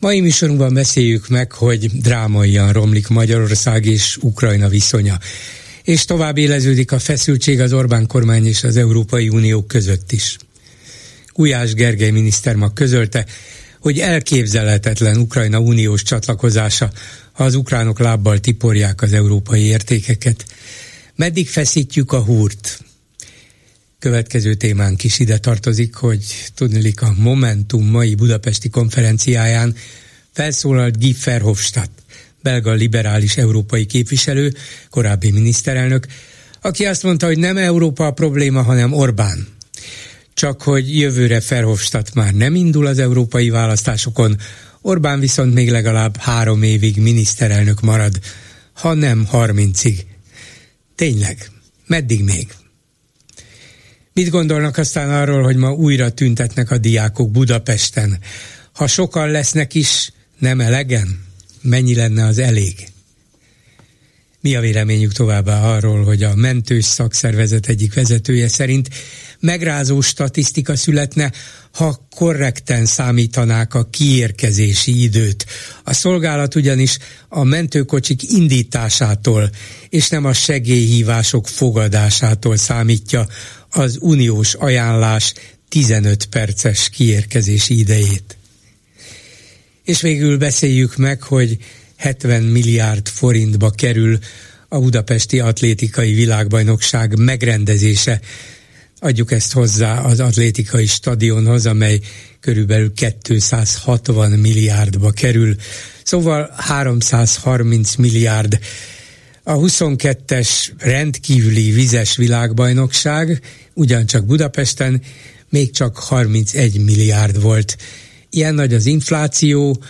Mai műsorunkban beszéljük meg, hogy drámaian romlik Magyarország és Ukrajna viszonya, és tovább éleződik a feszültség az Orbán kormány és az Európai Unió között is. Gulyás Gergely miniszter ma közölte, hogy elképzelhetetlen Ukrajna uniós csatlakozása, ha az ukránok lábbal tiporják az európai értékeket. Meddig feszítjük a húrt? Következő témánk is ide tartozik, hogy tudnilik a Momentum mai budapesti konferenciáján felszólalt Guy Verhofstadt, belga liberális európai képviselő, korábbi miniszterelnök, aki azt mondta, hogy nem Európa a probléma, hanem Orbán. Csak hogy jövőre Verhofstadt már nem indul az európai választásokon, Orbán viszont még legalább három évig miniszterelnök marad, ha nem harmincig. Tényleg, meddig még? Mit gondolnak aztán arról, hogy ma újra tüntetnek a diákok Budapesten? Ha sokan lesznek is, nem elegen? Mennyi lenne az elég? Mi a véleményük továbbá arról, hogy a mentős szakszervezet egyik vezetője szerint megrázó statisztika születne, ha korrekten számítanák a kiérkezési időt. A szolgálat ugyanis a mentőkocsik indításától és nem a segélyhívások fogadásától számítja az uniós ajánlás 15 perces kiérkezési idejét. És végül beszéljük meg, hogy 70 milliárd forintba kerül a budapesti atlétikai világbajnokság megrendezése. Adjuk ezt hozzá az atlétikai stadionhoz, amely körülbelül 260 milliárdba kerül. Szóval 330 milliárd a 22-es rendkívüli vizes világbajnokság ugyancsak Budapesten még csak 31 milliárd volt. Ilyen nagy az infláció,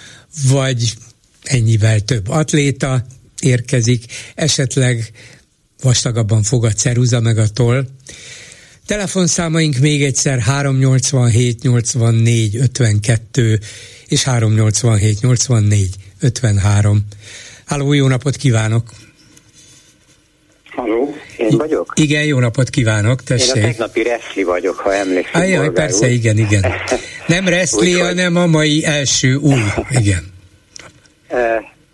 vagy ennyivel több atléta érkezik, esetleg vastagabban fog a ceruza meg a toll. Telefonszámaink még egyszer 387 84 52 és 387 84 53. Háló, jó napot kívánok! Halló, én vagyok? Igen, jó napot kívánok, tessék. Én a tegnapi Reszli vagyok, ha emlékszik. Ah, jaj, persze, úr. igen, igen. Nem Reszli, Úgy, hanem a mai első új, igen.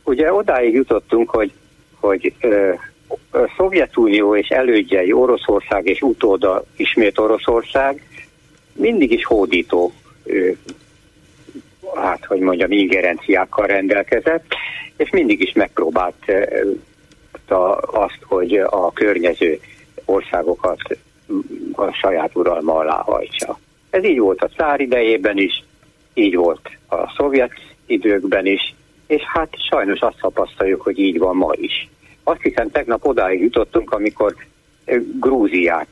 Ugye odáig jutottunk, hogy, hogy a Szovjetunió és elődjei Oroszország és utóda ismét Oroszország mindig is hódító hát hogy mondjam, ingerenciákkal rendelkezett, és mindig is megpróbált támogatta azt, hogy a környező országokat a saját uralma alá hajtsa. Ez így volt a cár idejében is, így volt a szovjet időkben is, és hát sajnos azt tapasztaljuk, hogy így van ma is. Azt hiszem tegnap odáig jutottunk, amikor Grúziát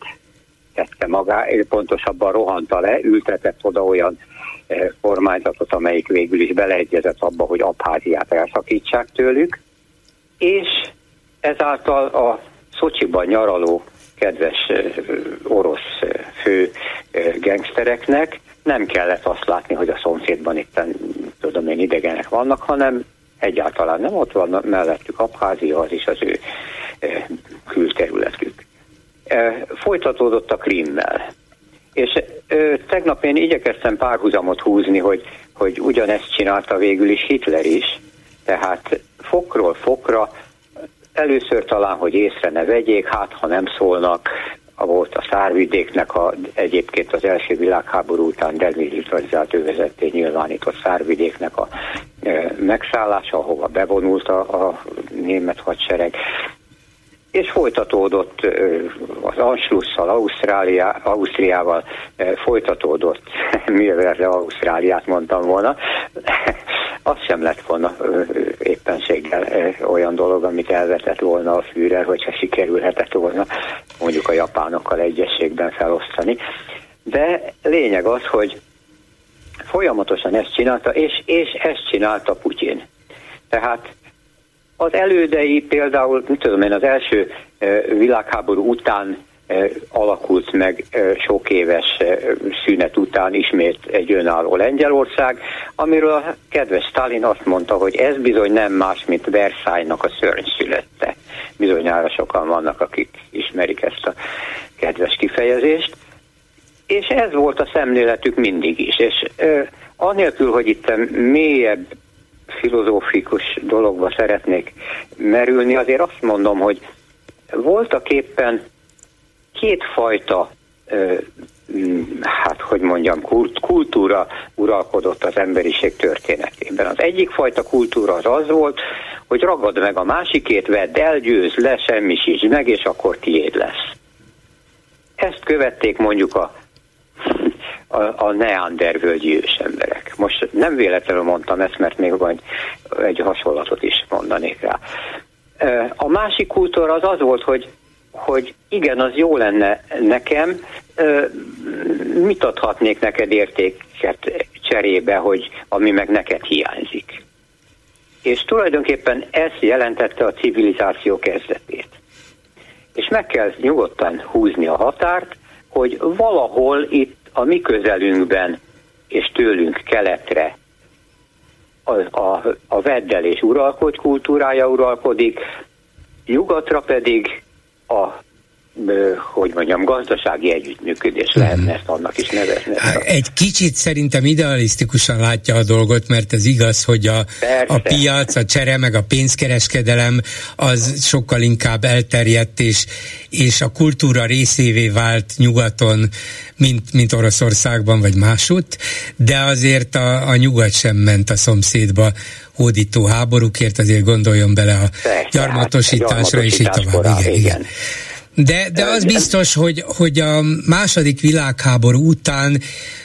tette magá, pontosabban rohanta le, ültetett oda olyan kormányzatot, amelyik végül is beleegyezett abba, hogy Abháziát elszakítsák tőlük, és Ezáltal a Szocsiban nyaraló kedves orosz fő gengsztereknek nem kellett azt látni, hogy a szomszédban itt tudom én idegenek vannak, hanem egyáltalán nem ott van mellettük Abházia, az is az ő külterületük. Folytatódott a Krimmel. És tegnap én igyekeztem párhuzamot húzni, hogy, hogy ugyanezt csinálta végül is Hitler is, tehát fokról fokra Először talán, hogy észre ne vegyék, hát ha nem szólnak, a volt a szárvidéknek a, egyébként az első világháború után demilitarizált övezetté nyilvánított szárvidéknek a e, megszállása, ahova bevonult a, a német hadsereg. És folytatódott az Anschlusszal, Ausztrália, Ausztriával folytatódott, mivel Ausztráliát mondtam volna, az sem lett volna éppenséggel olyan dolog, amit elvetett volna a Führer, hogyha sikerülhetett volna mondjuk a japánokkal egyességben felosztani. De lényeg az, hogy folyamatosan ezt csinálta, és, és ezt csinálta Putyin. Tehát az elődei például, mit tudom én, az első világháború után alakult meg sok éves szünet után ismét egy önálló Lengyelország, amiről a kedves Stalin azt mondta, hogy ez bizony nem más, mint Versailles-nak a szörny születte. Bizonyára sokan vannak, akik ismerik ezt a kedves kifejezést. És ez volt a szemléletük mindig is. És anélkül, hogy itt mélyebb filozófikus dologba szeretnék merülni, azért azt mondom, hogy voltak éppen kétfajta hát hogy mondjam, kult, kultúra uralkodott az emberiség történetében. Az egyik fajta kultúra az az volt, hogy ragad meg a másikét, vedd el, győz le, semmisíts meg, és akkor tiéd lesz. Ezt követték mondjuk a, a, a neandervölgyi ősemberek. Most nem véletlenül mondtam ezt, mert még majd egy hasonlatot is mondanék rá. A másik kultúra az az volt, hogy hogy igen, az jó lenne nekem, mit adhatnék neked értéket cserébe, hogy ami meg neked hiányzik. És tulajdonképpen ez jelentette a civilizáció kezdetét. És meg kell nyugodtan húzni a határt, hogy valahol itt a mi közelünkben és tőlünk keletre a, a, a veddelés uralkod kultúrája uralkodik, nyugatra pedig a hogy mondjam, gazdasági együttműködés mhm. lehetne ezt annak is nevezni. Egy kicsit szerintem idealisztikusan látja a dolgot, mert ez igaz, hogy a, a piac, a csere, meg a pénzkereskedelem az sokkal inkább elterjedt, és, és a kultúra részévé vált nyugaton, mint, mint Oroszországban, vagy másút, de azért a, a nyugat sem ment a szomszédba hódító háborúkért, azért gondoljon bele a Persze, gyarmatosításra, hát, és így tovább. Igen, igen. igen. De, de az biztos, hogy, hogy a második világháború után,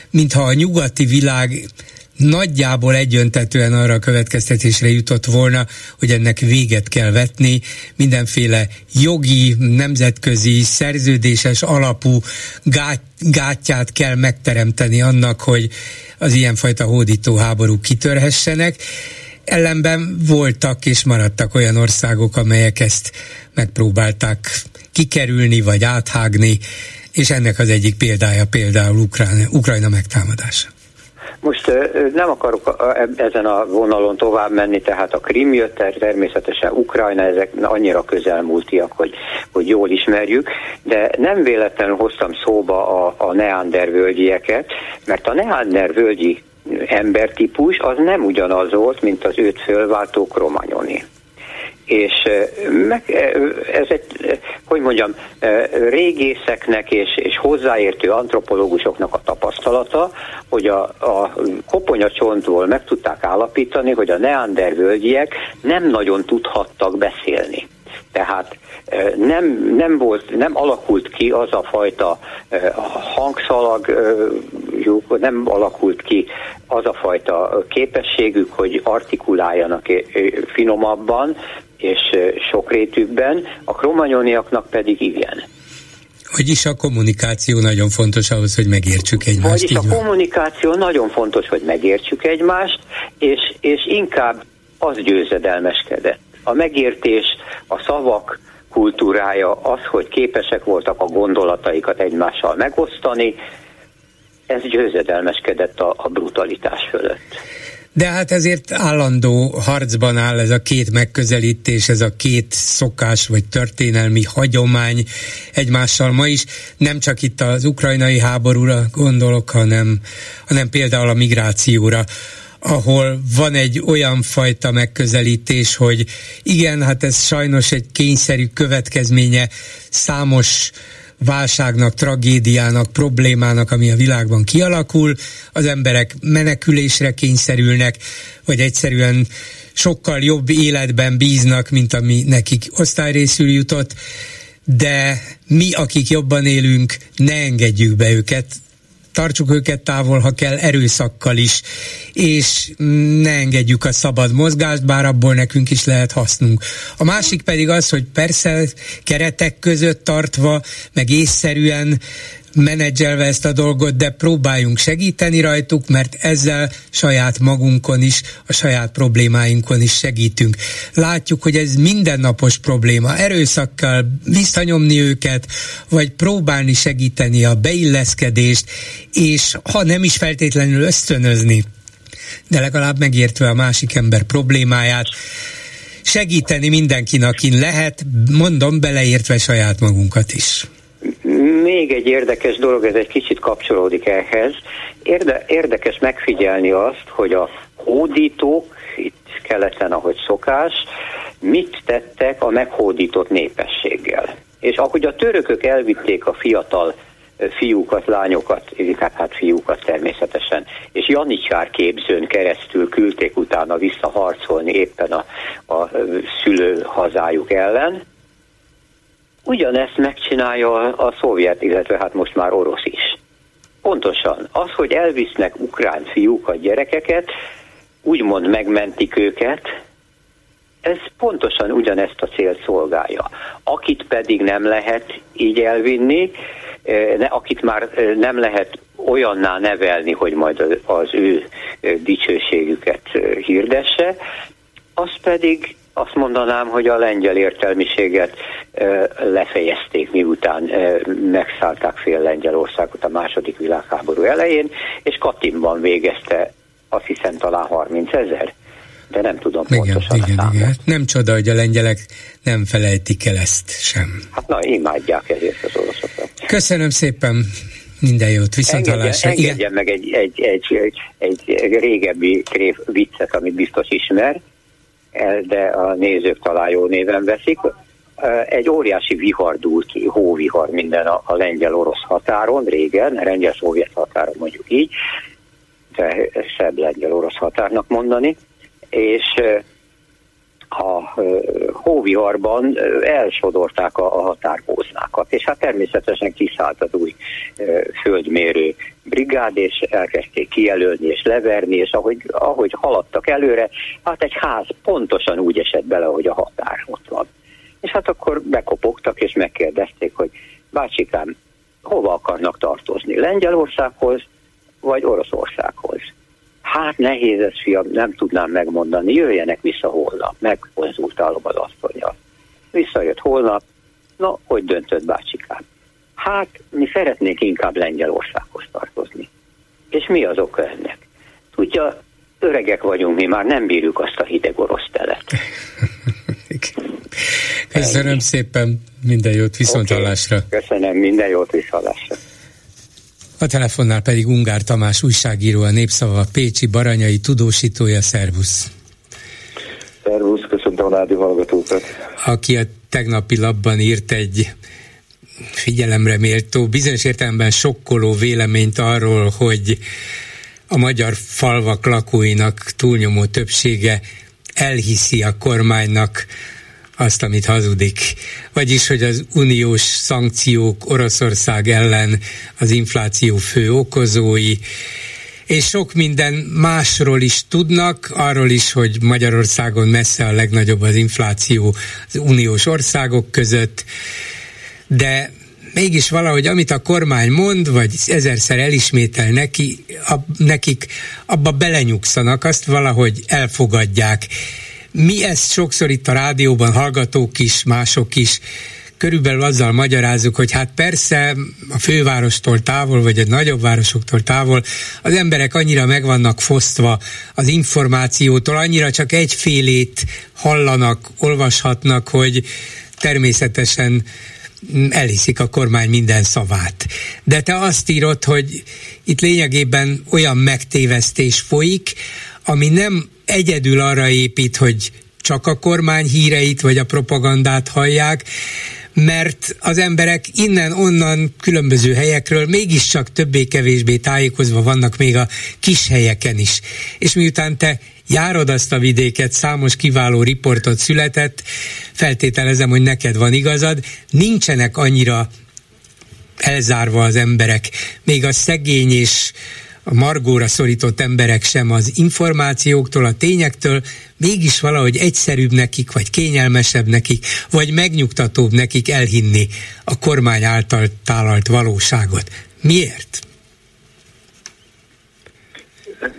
mintha a nyugati világ nagyjából egyöntetően arra a következtetésre jutott volna, hogy ennek véget kell vetni, mindenféle jogi, nemzetközi, szerződéses alapú gát, gátját kell megteremteni annak, hogy az ilyenfajta hódító háború kitörhessenek. Ellenben voltak és maradtak olyan országok, amelyek ezt megpróbálták kikerülni vagy áthágni, és ennek az egyik példája például Ukrajna, Ukrajna megtámadása. Most nem akarok ezen a vonalon tovább menni, tehát a Krim jött, természetesen Ukrajna, ezek annyira közelmúltiak, hogy, hogy jól ismerjük, de nem véletlenül hoztam szóba a, a neander völgyieket, mert a neander völgyi embertípus az nem ugyanaz volt, mint az őt fölváltó kromanyoni és meg, ez egy, hogy mondjam, régészeknek és, és hozzáértő antropológusoknak a tapasztalata, hogy a, a koponyacsontból meg tudták állapítani, hogy a neander völgyiek nem nagyon tudhattak beszélni. Tehát nem, nem, volt, nem alakult ki az a fajta hangszalag, nem alakult ki az a fajta képességük, hogy artikuláljanak finomabban, és sokrétűbben, a kromanyoniaknak pedig igen. Vagyis a kommunikáció nagyon fontos ahhoz, hogy megértsük egymást. Vagyis a van. kommunikáció nagyon fontos, hogy megértsük egymást, és, és inkább az győzedelmeskedett. A megértés, a szavak kultúrája, az, hogy képesek voltak a gondolataikat egymással megosztani, ez győzedelmeskedett a, a brutalitás fölött. De hát ezért állandó harcban áll ez a két megközelítés, ez a két szokás vagy történelmi hagyomány egymással ma is. Nem csak itt az ukrajnai háborúra gondolok, hanem, hanem például a migrációra ahol van egy olyan fajta megközelítés, hogy igen, hát ez sajnos egy kényszerű következménye számos válságnak, tragédiának, problémának, ami a világban kialakul, az emberek menekülésre kényszerülnek, vagy egyszerűen sokkal jobb életben bíznak, mint ami nekik osztályrészül jutott, de mi, akik jobban élünk, ne engedjük be őket, tartsuk őket távol, ha kell erőszakkal is, és ne engedjük a szabad mozgást, bár abból nekünk is lehet hasznunk. A másik pedig az, hogy persze keretek között tartva, meg észszerűen menedzselve ezt a dolgot, de próbáljunk segíteni rajtuk, mert ezzel saját magunkon is, a saját problémáinkon is segítünk. Látjuk, hogy ez mindennapos probléma. Erőszakkal visszanyomni őket, vagy próbálni segíteni a beilleszkedést, és ha nem is feltétlenül ösztönözni, de legalább megértve a másik ember problémáját, segíteni mindenkinek, akin lehet, mondom, beleértve saját magunkat is. Még egy érdekes dolog, ez egy kicsit kapcsolódik ehhez. Érde, érdekes megfigyelni azt, hogy a hódítók, itt keleten, ahogy szokás, mit tettek a meghódított népességgel. És ahogy a törökök elvitték a fiatal fiúkat, lányokat, inkább hát fiúkat természetesen, és Janicsár képzőn keresztül küldték utána visszaharcolni éppen a, a szülő hazájuk ellen. Ugyanezt megcsinálja a, a szovjet, illetve hát most már orosz is. Pontosan. Az, hogy elvisznek ukrán fiúkat, gyerekeket, úgymond megmentik őket, ez pontosan ugyanezt a célt szolgálja. Akit pedig nem lehet így elvinni, ne, akit már nem lehet olyanná nevelni, hogy majd az ő dicsőségüket hirdesse, az pedig azt mondanám, hogy a lengyel értelmiséget lefejezték, miután megszállták fél Lengyelországot a második világháború elején, és Katinban végezte azt hiszem talán 30 ezer de nem tudom igen, pontosan igen, a igen. Nem csoda, hogy a lengyelek nem felejtik el ezt sem. Hát na, imádják ezért az oroszokat. Köszönöm szépen, minden jót, viszont Engedjen, engedjen meg egy, egy, egy, egy, egy régebbi viccet, amit biztos ismer, de a nézők talán jó néven veszik. Egy óriási vihar dúlt ki, hóvihar minden a, a lengyel-orosz határon, régen, lengyel-szovjet határon mondjuk így, de szebb lengyel-orosz határnak mondani, és a hóviharban elsodorták a, a határhóznákat, és hát természetesen kiszállt az új földmérő brigád, és elkezdték kijelölni és leverni, és ahogy, ahogy haladtak előre, hát egy ház pontosan úgy esett bele, hogy a határ ott van. És hát akkor bekopogtak, és megkérdezték, hogy bácsikám, hova akarnak tartozni? Lengyelországhoz, vagy Oroszországhoz? Hát nehéz ez, fiam, nem tudnám megmondani, jöjjenek vissza holnap, megkonzultálom az asszonyjal. Visszajött holnap, na, hogy döntött bácsikám? Hát, mi szeretnék inkább Lengyelországhoz tartozni. És mi az oka ennek? Tudja, öregek vagyunk, mi már nem bírjuk azt a hideg orosz telet. Köszönöm Ennyi. szépen, minden jót, viszont okay. Köszönöm, minden jót, viszontlásra. A telefonnál pedig Ungár Tamás újságíró, a Népszava Pécsi Baranyai tudósítója, szervusz! Szervusz, köszöntöm a rádió hallgatókat! Aki a tegnapi labban írt egy figyelemre méltó, bizonyos értelemben sokkoló véleményt arról, hogy a magyar falvak lakóinak túlnyomó többsége elhiszi a kormánynak azt, amit hazudik. Vagyis, hogy az uniós szankciók Oroszország ellen az infláció fő okozói, és sok minden másról is tudnak, arról is, hogy Magyarországon messze a legnagyobb az infláció az uniós országok között, de mégis valahogy amit a kormány mond, vagy ezerszer elismétel neki, a, nekik, abba belenyugszanak, azt valahogy elfogadják mi ezt sokszor itt a rádióban hallgatók is, mások is körülbelül azzal magyarázzuk, hogy hát persze a fővárostól távol, vagy a nagyobb városoktól távol az emberek annyira meg vannak fosztva az információtól, annyira csak egyfélét hallanak, olvashatnak, hogy természetesen elhiszik a kormány minden szavát. De te azt írod, hogy itt lényegében olyan megtévesztés folyik, ami nem egyedül arra épít, hogy csak a kormány híreit vagy a propagandát hallják, mert az emberek innen-onnan különböző helyekről mégiscsak többé-kevésbé tájékozva vannak még a kis helyeken is. És miután te járod azt a vidéket, számos kiváló riportot született, feltételezem, hogy neked van igazad, nincsenek annyira elzárva az emberek, még a szegény és a margóra szorított emberek sem az információktól, a tényektől, mégis valahogy egyszerűbb nekik, vagy kényelmesebb nekik, vagy megnyugtatóbb nekik elhinni a kormány által tálalt valóságot. Miért?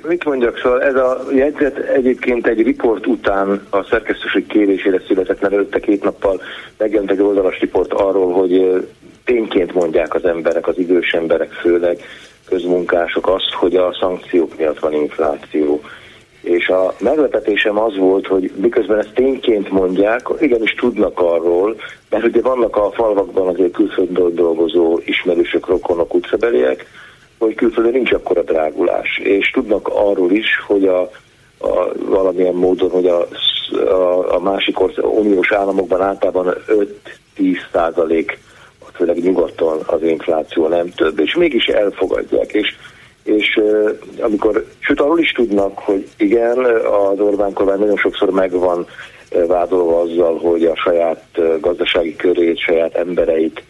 Mit mondjak, szóval ez a jegyzet egyébként egy riport után a szerkesztőség kérésére született, mert előtte két nappal megjelent egy oldalas riport arról, hogy tényként mondják az emberek, az idős emberek főleg, közmunkások azt, hogy a szankciók miatt van infláció. És a meglepetésem az volt, hogy miközben ezt tényként mondják, igenis tudnak arról, mert ugye vannak a falvakban azért külföldön dolgozó ismerősök, rokonok, utcabeliek, hogy külföldön nincs akkora drágulás, és tudnak arról is, hogy a, a valamilyen módon, hogy a, a, a másik ország, uniós államokban általában 5-10 százalék, főleg nyugaton az infláció nem több, és mégis elfogadják, és és amikor, sőt arról is tudnak, hogy igen, az Orbán kormány nagyon sokszor megvan vádolva azzal, hogy a saját gazdasági körét, saját embereit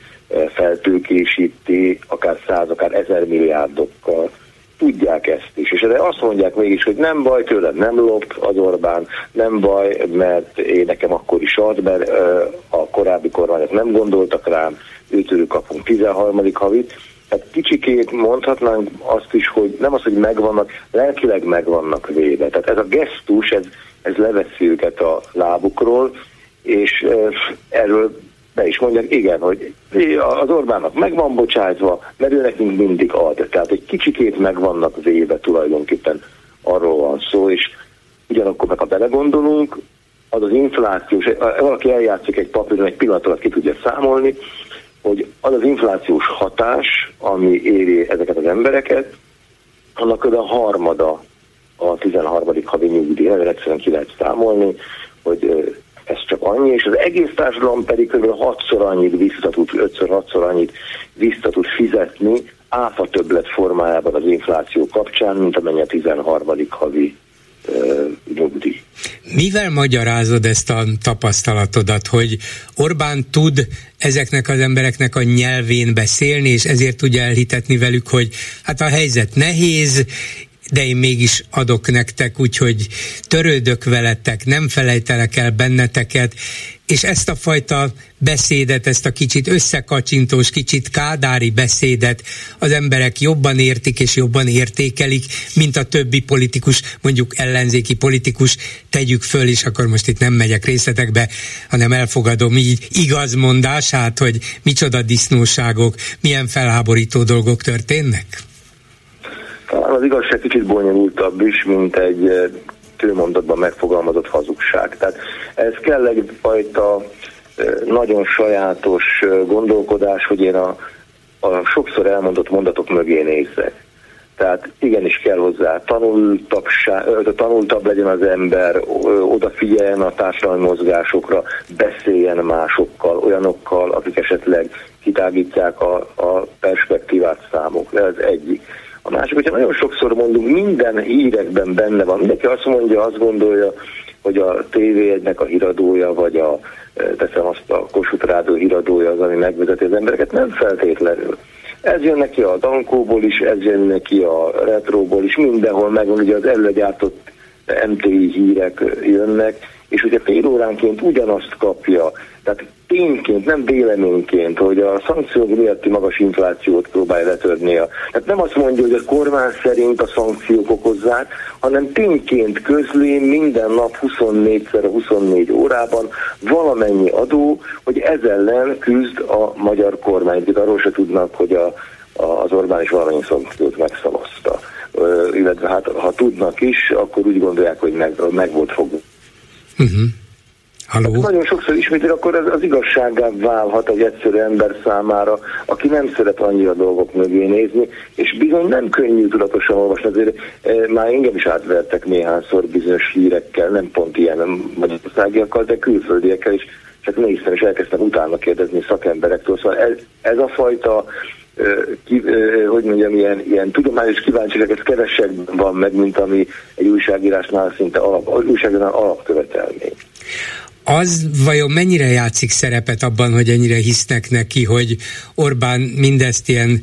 feltőkésíti, akár száz, akár ezer milliárdokkal. Tudják ezt is. És de azt mondják mégis, hogy nem baj, tőlem nem lop az Orbán, nem baj, mert én nekem akkor is ad, mert a korábbi kormányok nem gondoltak rám, őtőlük kapunk 13. havit. Tehát kicsikét mondhatnánk azt is, hogy nem az, hogy megvannak, lelkileg megvannak véve. Tehát ez a gesztus, ez, ez leveszi őket a lábukról, és erről be is mondják, igen, hogy az Orbánnak meg van bocsájtva, mert ő nekünk mindig ad. Tehát egy kicsikét meg vannak véve tulajdonképpen arról van szó, és ugyanakkor meg ha belegondolunk, az az inflációs, valaki eljátszik egy papíron, egy pillanat alatt ki tudja számolni, hogy az az inflációs hatás, ami éri ezeket az embereket, annak a harmada a 13. havi nyugdíj, nagyon egyszerűen ki lehet számolni, hogy ez csak annyi, és az egész társadalom pedig kb. 6-szor annyit vissza tud, 5-6-szor annyit vissza tud fizetni áfa többlet formájában az infláció kapcsán, mint amennyi a 13. havi nyugdíj. Mivel magyarázod ezt a tapasztalatodat, hogy Orbán tud ezeknek az embereknek a nyelvén beszélni, és ezért tudja elhitetni velük, hogy hát a helyzet nehéz, de én mégis adok nektek, úgyhogy törődök veletek, nem felejtelek el benneteket, és ezt a fajta beszédet, ezt a kicsit összekacsintós, kicsit kádári beszédet az emberek jobban értik és jobban értékelik, mint a többi politikus, mondjuk ellenzéki politikus, tegyük föl, és akkor most itt nem megyek részletekbe, hanem elfogadom így igazmondását, hogy micsoda disznóságok, milyen felháborító dolgok történnek? Talán az igazság kicsit bonyolultabb is, mint egy tőmondatban eh, megfogalmazott hazugság. Tehát ez kell egyfajta eh, nagyon sajátos eh, gondolkodás, hogy én a, a sokszor elmondott mondatok mögé nézzek. Tehát igenis kell hozzá tanultabb, tanultabb legyen az ember, odafigyeljen a társadalmi mozgásokra, beszéljen másokkal, olyanokkal, akik esetleg kitágítják a, a perspektívát számukra. Ez egyik. A másik, hogyha nagyon sokszor mondunk, minden hírekben benne van. Mindenki azt mondja, azt gondolja, hogy a TV1-nek a híradója, vagy a, e, teszem azt a Kossuth Rádió híradója az, ami megvezeti az embereket, nem feltétlenül. Ez jön neki a Dankóból is, ez jön neki a Retróból is, mindenhol megvan, ugye az előgyártott MTI hírek jönnek, és ugye fél óránként ugyanazt kapja, tehát tényként, nem véleményként, hogy a szankciók miatti magas inflációt próbálja letörni. Tehát nem azt mondja, hogy a kormány szerint a szankciók okozzák, hanem tényként közli minden nap 24-szer a 24 órában valamennyi adó, hogy ez ellen küzd a magyar kormány. Itt arról se tudnak, hogy a, a, az Orbán is valamennyi szankciót megszavazta. illetve hát ha tudnak is, akkor úgy gondolják, hogy meg, meg volt fogva. Uh-huh. Halló? Hát nagyon sokszor ismétel, akkor ez az igazságá válhat egy egyszerű ember számára, aki nem szeret annyira dolgok mögé nézni, és bizony nem könnyű tudatosan olvasni, azért e, már engem is átvertek néhányszor bizonyos hírekkel, nem pont ilyen magyarországiakkal, de külföldiekkel is, csak néztem és elkezdtem utána kérdezni szakemberektől, szóval ez, ez a fajta e, ki, e, hogy mondjam, ilyen, ilyen tudományos kíváncsiság, ez kevesebb van meg, mint ami egy újságírásnál szinte alap, újságírásnál alapkövetelmény az vajon mennyire játszik szerepet abban, hogy ennyire hisznek neki, hogy Orbán mindezt ilyen,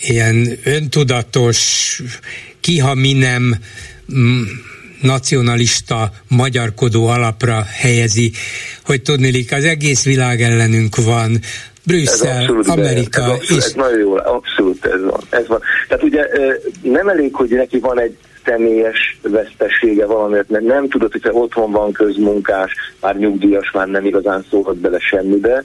ilyen öntudatos, kiha mi nem mm, nacionalista, magyarkodó alapra helyezi, hogy tudnilik, az egész világ ellenünk van, Brüsszel, Amerika. Ez, abszolút, és... ez nagyon jó, abszolút ez van, ez van. Tehát ugye nem elég, hogy neki van egy személyes vesztesége valamiért, mert nem tudod, hogyha otthon van közmunkás, már nyugdíjas, már nem igazán szólhat bele semmibe,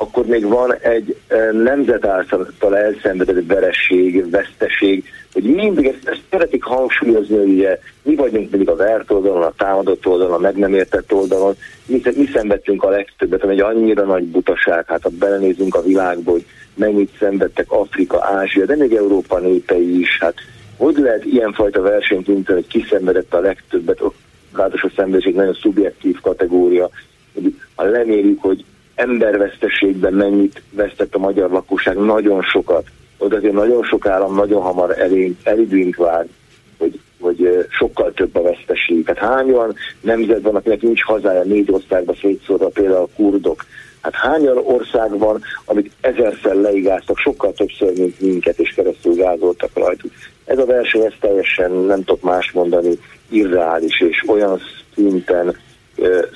akkor még van egy nemzet által elszenvedett veresség, veszteség, hogy mindig ezt, ezt szeretik hangsúlyozni, hogy ugye, mi vagyunk mindig a vert oldalon, a támadott oldalon, a meg nem értett oldalon, mi, mi szenvedtünk a legtöbbet, ami egy annyira nagy butaság, hát ha belenézünk a világba, hogy mennyit szenvedtek Afrika, Ázsia, de még Európa népei is, hát hogy lehet ilyenfajta versenyt inteni, hogy ki szenvedett a legtöbbet, ráadásul a szenvedés nagyon szubjektív kategória, hogy ha lemérjük, hogy emberveszteségben mennyit vesztett a magyar lakosság, nagyon sokat. Oda azért nagyon sok állam nagyon hamar elidőnk vár, hogy, hogy sokkal több a veszteség. Tehát hány olyan nemzet van, akinek nincs hazája, négy országba szétszórva, például a kurdok. Hát hány olyan ország van, amit ezerszer leigáztak, sokkal többször, mint minket, és keresztül gázoltak rajtuk. Ez a verseny, ez teljesen, nem tudok más mondani, irreális, és olyan szinten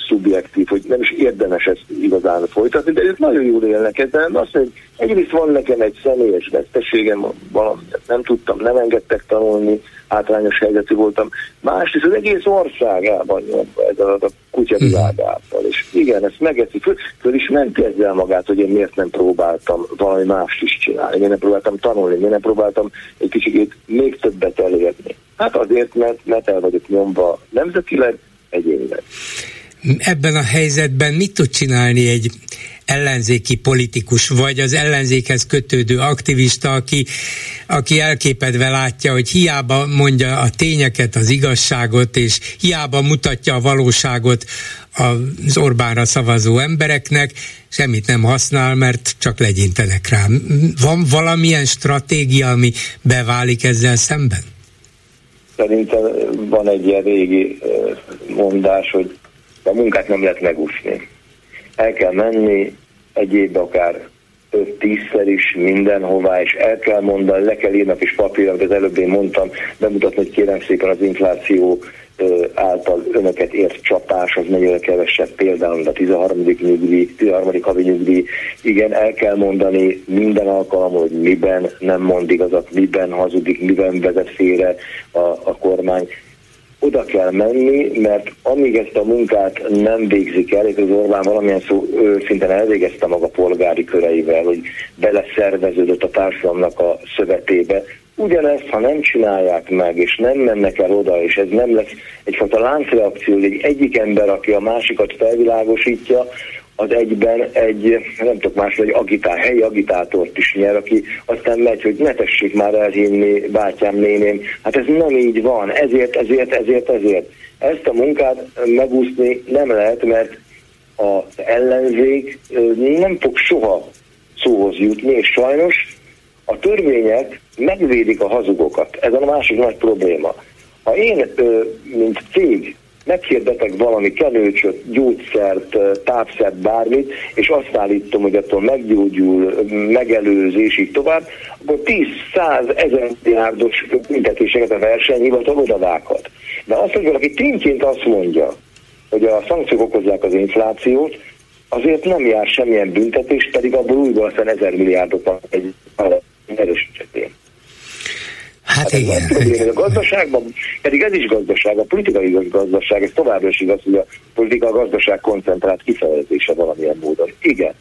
szubjektív, hogy nem is érdemes ezt igazán folytatni, de ők nagyon jól élnek ezzel. Azt mondja, egyrészt van nekem egy személyes veszteségem, valamit nem tudtam, nem engedtek tanulni, hátrányos helyzetű voltam. Másrészt az egész országában nyomva ez a, a kutyavilág által. És igen, ezt megeszi, föl, föl is menti ezzel magát, hogy én miért nem próbáltam valami mást is csinálni, miért nem próbáltam tanulni, miért nem próbáltam egy kicsit még többet elérni. Hát azért, mert, mert el vagyok nyomva nemzetileg, egyénileg. Ebben a helyzetben mit tud csinálni egy ellenzéki politikus, vagy az ellenzékhez kötődő aktivista, aki, aki elképedve látja, hogy hiába mondja a tényeket, az igazságot, és hiába mutatja a valóságot az Orbánra szavazó embereknek, semmit nem használ, mert csak legyintenek rá. Van valamilyen stratégia, ami beválik ezzel szemben? Szerintem van egy ilyen régi mondás, hogy a munkát nem lehet megúszni. El kell menni egy évbe akár 5-10-szer is mindenhová, és el kell mondani, le kell írni a kis papír, amit az előbb én mondtam, bemutatni, hogy kérem szépen az infláció által önöket ért csapás, az mennyire kevesebb például a 13. nyugdíj, 13. havi nyugdíj. Igen, el kell mondani minden alkalom, hogy miben nem mond igazat, miben hazudik, miben vezet félre a, a kormány oda kell menni, mert amíg ezt a munkát nem végzik el, és az Orbán valamilyen szó szinten elvégezte maga polgári köreivel, hogy beleszerveződött a társadalomnak a szövetébe, ugyanezt, ha nem csinálják meg, és nem mennek el oda, és ez nem lesz egyfajta láncreakció, hogy egy egyik ember, aki a másikat felvilágosítja, az egyben egy, nem tudok más, egy agitál, helyi agitátort is nyer, aki aztán megy, hogy ne tessék már elhinni, bátyám, néném. Hát ez nem így van, ezért, ezért, ezért, ezért. Ezt a munkát megúszni nem lehet, mert az ellenzék nem fog soha szóhoz jutni, és sajnos a törvények megvédik a hazugokat. Ez a másik nagy probléma. Ha én, mint cég meghirdetek valami kenőcsöt, gyógyszert, tápszert, bármit, és azt állítom, hogy attól meggyógyul, megelőzés, így tovább, akkor 10-100 ezer milliárdos büntetéseket a versenyhivatal odavághat. De azt, hogy valaki tényként azt mondja, hogy a szankciók okozzák az inflációt, azért nem jár semmilyen büntetés, pedig abból újból aztán ezer milliárdot van egy erős esetén. Hát, hát igen. A, a gazdaságban, pedig ez is gazdaság, a politikai gazdaság, ez továbbra is igaz, hogy a politika a gazdaság koncentrált kifejezése valamilyen módon. Igen,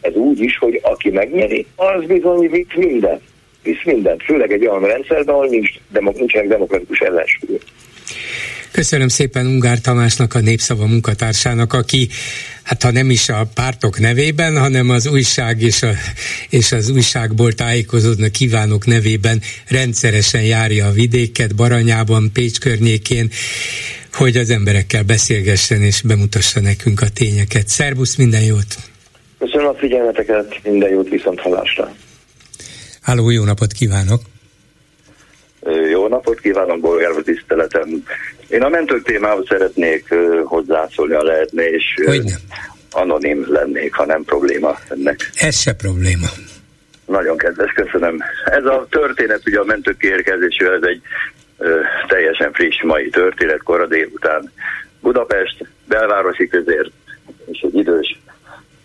ez úgy is, hogy aki megnyeri, az bizony vitt minden. Visz mindent, főleg egy olyan rendszerben, ahol nincs, demok- nincsenek demokratikus ellensúlyok. Köszönöm szépen Ungár Tamásnak, a Népszava munkatársának, aki hát ha nem is a pártok nevében, hanem az újság és, a, és az újságból tájékozódnak kívánok nevében rendszeresen járja a vidéket, Baranyában, Pécs környékén, hogy az emberekkel beszélgessen és bemutassa nekünk a tényeket. Szerbusz, minden jót! Köszönöm a figyelmeteket, minden jót viszont hallásra! Háló, jó napot kívánok! Jó napot kívánok, bolgárba tiszteletem. Én a mentők témához szeretnék hozzászólni, ha lehetne, és uh, anonim lennék, ha nem probléma ennek. Ez se probléma. Nagyon kedves, köszönöm. Ez a történet, ugye a mentők kiérkezésével, ez egy uh, teljesen friss mai történet, kora délután. Budapest, belvárosi közért, és egy idős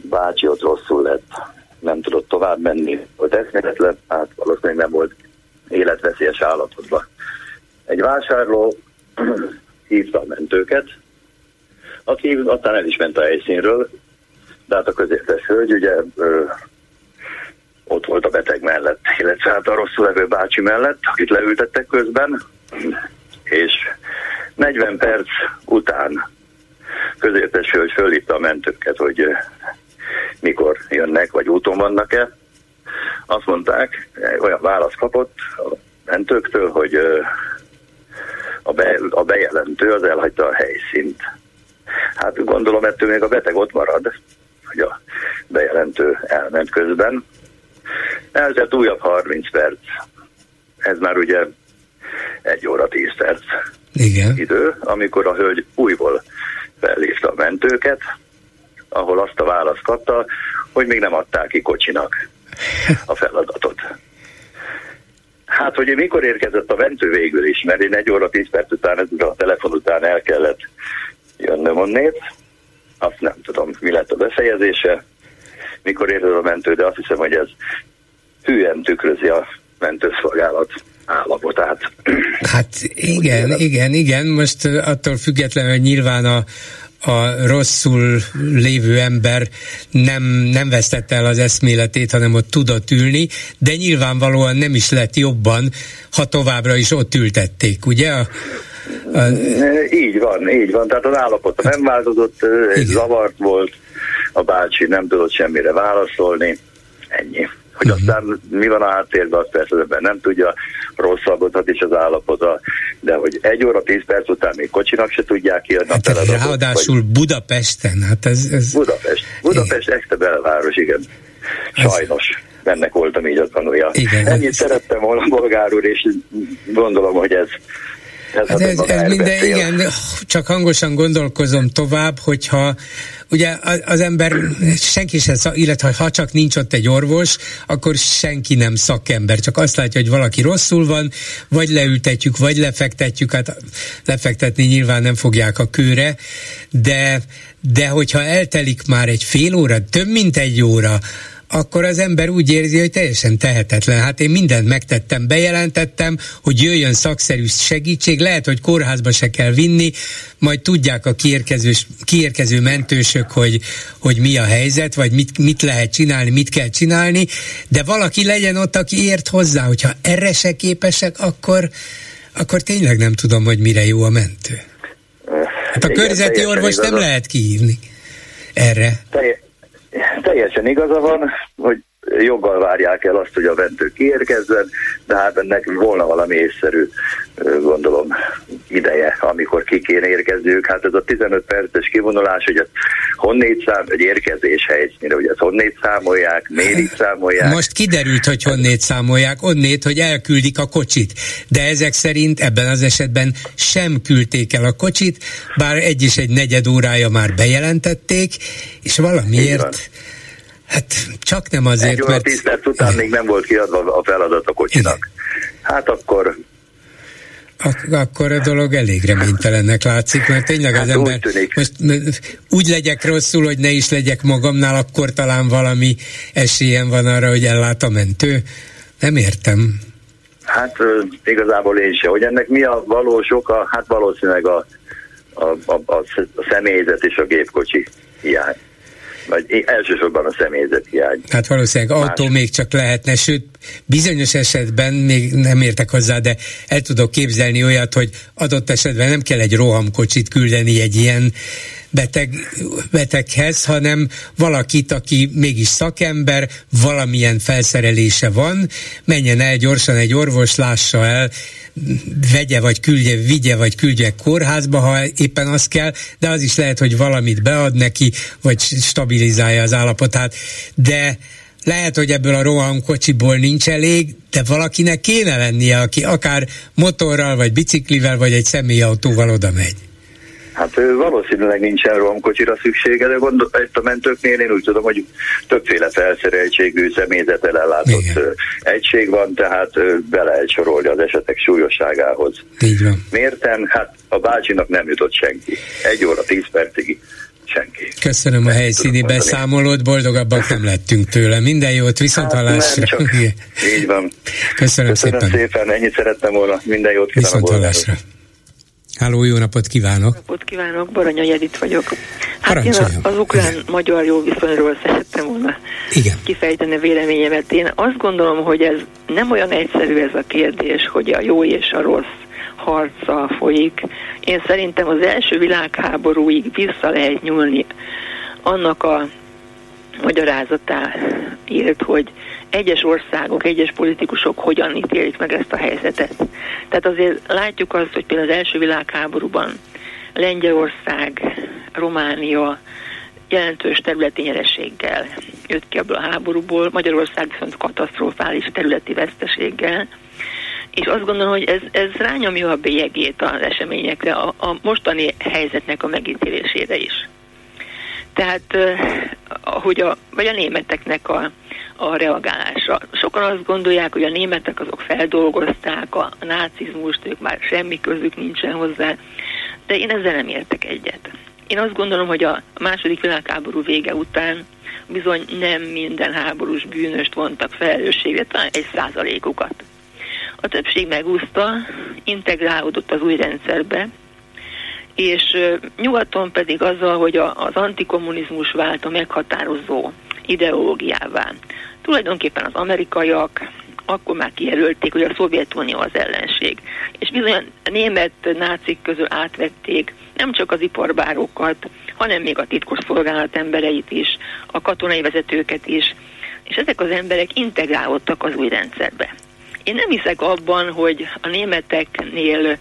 bácsi ott rosszul lett. tovább menni. Volt eszméletlen, hát valószínűleg nem volt életveszélyes állapotban. Egy vásárló hívta a mentőket, aki aztán el is ment a helyszínről, de hát a közértes hölgy ugye ö, ott volt a beteg mellett, illetve hát a rosszul levő bácsi mellett, akit leültettek közben, és 40 perc után közértes hölgy fölhívta a mentőket, hogy mikor jönnek, vagy úton vannak-e. Azt mondták, olyan választ kapott a mentőktől, hogy a, be, a bejelentő az elhagyta a helyszínt. Hát gondolom ettől még a beteg ott marad, hogy a bejelentő elment közben. Eltelt újabb 30 perc. Ez már ugye egy óra 10 perc Igen. idő, amikor a hölgy újból felhívta a mentőket, ahol azt a választ kapta, hogy még nem adták ki kocsinak a feladatot. Hát, hogy mikor érkezett a mentő végül is, mert én egy óra, tíz perc után, ez a telefon után el kellett jönnöm onnét, azt nem tudom, mi lett a befejezése, mikor érkezett a mentő, de azt hiszem, hogy ez hülyen tükrözi a mentőszolgálat állapotát. Hát igen, igen, igen, most attól függetlenül, hogy nyilván a, a rosszul lévő ember nem, nem vesztette el az eszméletét, hanem ott tudott ülni, de nyilvánvalóan nem is lett jobban, ha továbbra is ott ültették, ugye? A, a... Így van, így van. Tehát az állapota hát, nem változott, egy zavart volt, a bácsi nem tudott semmire válaszolni, ennyi. Hogy uh-huh. aztán mi van a háttérben, azt persze az ember nem tudja, rosszabbodhat is az állapota, de hogy egy óra, tíz perc után még kocsinak se tudják hát a feladatot. Ráadásul vagy... Budapesten, hát ez... ez... Budapest, Budapest extra belváros, igen. Sajnos. Ez... Ennek voltam így a tanulja. Igen, Ennyit ez... szerettem volna, bolgár úr, és gondolom, hogy ez, hát ez, ez minden, igen, csak hangosan gondolkozom tovább, hogyha ugye az ember senki sem, illetve ha csak nincs ott egy orvos, akkor senki nem szakember, csak azt látja, hogy valaki rosszul van, vagy leültetjük, vagy lefektetjük, hát lefektetni nyilván nem fogják a kőre, de, de hogyha eltelik már egy fél óra, több mint egy óra, akkor az ember úgy érzi, hogy teljesen tehetetlen. Hát én mindent megtettem, bejelentettem, hogy jöjjön szakszerű segítség, lehet, hogy kórházba se kell vinni, majd tudják a kiérkező, kiérkező mentősök, hogy, hogy mi a helyzet, vagy mit, mit lehet csinálni, mit kell csinálni, de valaki legyen ott, aki ért hozzá, hogyha erre se képesek, akkor, akkor tényleg nem tudom, hogy mire jó a mentő. Hát a Igen, körzeti orvos nem lehet kihívni erre. Teljes, Teljesen igaza van, hogy joggal várják el azt, hogy a mentő kiérkezzen, de hát ennek volna valami észszerű, gondolom, ideje, amikor ki kéne érkezniük. Hát ez a 15 perces kivonulás, hogy ez honnét szám, egy érkezés helyszínre, hogy ezt honnét számolják, miért számolják. Most kiderült, hogy honnét számolják, onnét, hogy elküldik a kocsit, de ezek szerint ebben az esetben sem küldték el a kocsit, bár egy és egy negyed órája már bejelentették, és valamiért Hát csak nem azért, Egy óra mert... tíz perc után még nem volt kiadva a feladat a kocsinak. Hát akkor Ak- akkor a dolog elég reménytelennek látszik, mert tényleg az hát ember most úgy legyek rosszul, hogy ne is legyek magamnál, akkor talán valami esélyem van arra, hogy ellát a mentő. Nem értem. Hát igazából én sem. Hogy ennek mi a valós oka? Hát valószínűleg a, a, a, a személyzet és a gépkocsi hiány vagy elsősorban a személyzet hiány. Hát valószínűleg Más. autó még csak lehetne, sőt, bizonyos esetben még nem értek hozzá, de el tudok képzelni olyat, hogy adott esetben nem kell egy rohamkocsit küldeni egy ilyen beteg, beteghez, hanem valakit, aki mégis szakember, valamilyen felszerelése van, menjen el gyorsan egy orvos, lássa el, vegye vagy küldje, vigye vagy küldje kórházba, ha éppen az kell, de az is lehet, hogy valamit bead neki, vagy stabilizálja az állapotát, de lehet, hogy ebből a rohamkocsiból nincs elég, de valakinek kéne lennie, aki akár motorral, vagy biciklivel, vagy egy személyautóval oda megy. Hát valószínűleg nincsen romkocsira szüksége, de gondol, itt a mentőknél én úgy tudom, hogy többféle felszereltségű személyzetel ellátott Igen. egység van, tehát be lehet sorolni az esetek súlyosságához. Így van. Mérten? Hát a bácsinak nem jutott senki. Egy óra, tíz percig senki. Köszönöm a helyszíni beszámolót, boldogabbak nem lettünk tőle. Minden jót, viszont hát, hallásra. Csak, így van. Köszönöm, Köszönöm szépen. szépen. Ennyit szerettem volna. Minden jót kívánok. Viszont hallásra. Háló, jó napot kívánok! Napot kívánok, Baranya Jedit vagyok. Hát én az ukrán-magyar jó viszonyról szerettem volna Igen. kifejteni véleményemet. Én azt gondolom, hogy ez nem olyan egyszerű ez a kérdés, hogy a jó és a rossz harca folyik. Én szerintem az első világháborúig vissza lehet nyúlni annak a magyarázatáért, hogy egyes országok, egyes politikusok hogyan ítélik meg ezt a helyzetet. Tehát azért látjuk azt, hogy például az első világháborúban Lengyelország, Románia jelentős területi nyereséggel jött ki ebből a háborúból, Magyarország viszont katasztrofális területi veszteséggel, és azt gondolom, hogy ez, ez rányomja a bélyegét az eseményekre, a, a mostani helyzetnek a megítélésére is. Tehát, hogy a, vagy a németeknek a, a reagálása. Sokan azt gondolják, hogy a németek azok feldolgozták a, nácizmust, ők már semmi közük nincsen hozzá, de én ezzel nem értek egyet. Én azt gondolom, hogy a második világháború vége után bizony nem minden háborús bűnöst vontak felelősségre, talán egy százalékukat. A többség megúszta, integrálódott az új rendszerbe, és nyugaton pedig azzal, hogy a, az antikommunizmus vált a meghatározó ideológiává. Tulajdonképpen az amerikaiak akkor már kijelölték, hogy a Szovjetunió az ellenség. És bizony a német nácik közül átvették nem csak az iparbárokat, hanem még a titkos szolgálat embereit is, a katonai vezetőket is, és ezek az emberek integrálódtak az új rendszerbe. Én nem hiszek abban, hogy a németeknél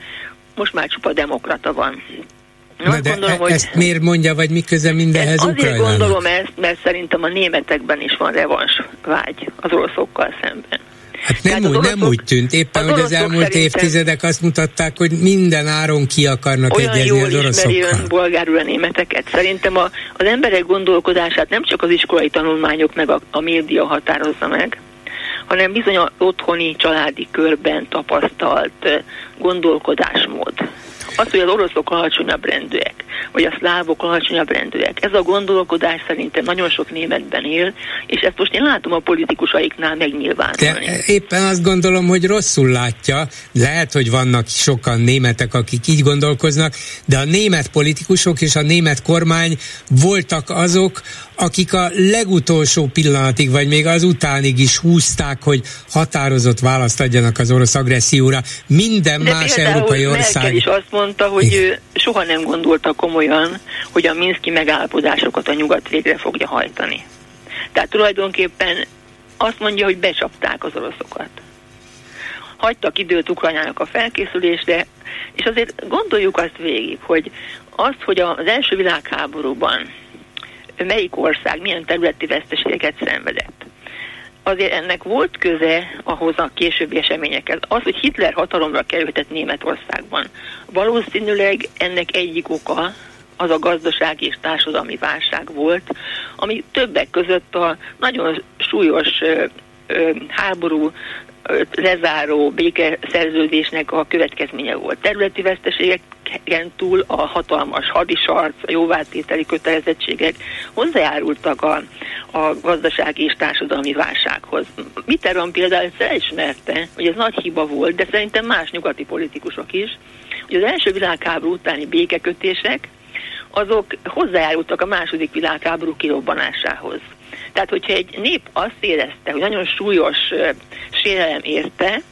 most már csupa demokrata van. Na, de gondolom, hogy ezt miért mondja, vagy mi köze mindenhez Azért Ukrajnának? gondolom ezt, mert szerintem a németekben is van revans vágy az oroszokkal szemben. Hát nem, úgy, oroszok, nem úgy tűnt, éppen az hogy az elmúlt évtizedek azt mutatták, hogy minden áron ki akarnak olyan egyezni az oroszokkal. Olyan jól bolgárul a németeket. Szerintem a, az emberek gondolkodását nem csak az iskolai tanulmányok meg a, a média határozza meg, hanem bizony a otthoni családi körben tapasztalt gondolkodásmód. Az, hogy az oroszok alacsonyabb rendűek, vagy a szlávok alacsonyabb rendűek, ez a gondolkodás szerintem nagyon sok németben él, és ezt most én látom a politikusaiknál megnyilvánulni. De éppen azt gondolom, hogy rosszul látja, lehet, hogy vannak sokan németek, akik így gondolkoznak, de a német politikusok és a német kormány voltak azok, akik a legutolsó pillanatig, vagy még az utánig is húzták, hogy határozott választ adjanak az orosz agresszióra. Minden De más európai ország... Merkel is azt mondta, hogy ő soha nem gondolta komolyan, hogy a Minszki megállapodásokat a nyugat végre fogja hajtani. Tehát tulajdonképpen azt mondja, hogy becsapták az oroszokat. Hagytak időt Ukrajnának a felkészülésre, és azért gondoljuk azt végig, hogy azt, hogy az első világháborúban melyik ország milyen területi veszteségeket szenvedett. Azért ennek volt köze ahhoz a későbbi eseményekhez. Az, hogy Hitler hatalomra kerülhetett Németországban. Valószínűleg ennek egyik oka az a gazdasági és társadalmi válság volt, ami többek között a nagyon súlyos háború lezáró békeszerződésnek a következménye volt. Területi veszteségeken túl a hatalmas hadisarc, a jóváltételi kötelezettségek hozzájárultak a, a gazdasági és társadalmi válsághoz. Mitterrand például felismerte, hogy ez nagy hiba volt, de szerintem más nyugati politikusok is, hogy az első világháború utáni békekötések azok hozzájárultak a második világháború kirobbanásához. Tehát, hogyha egy nép azt érezte, hogy nagyon súlyos sérelem érte,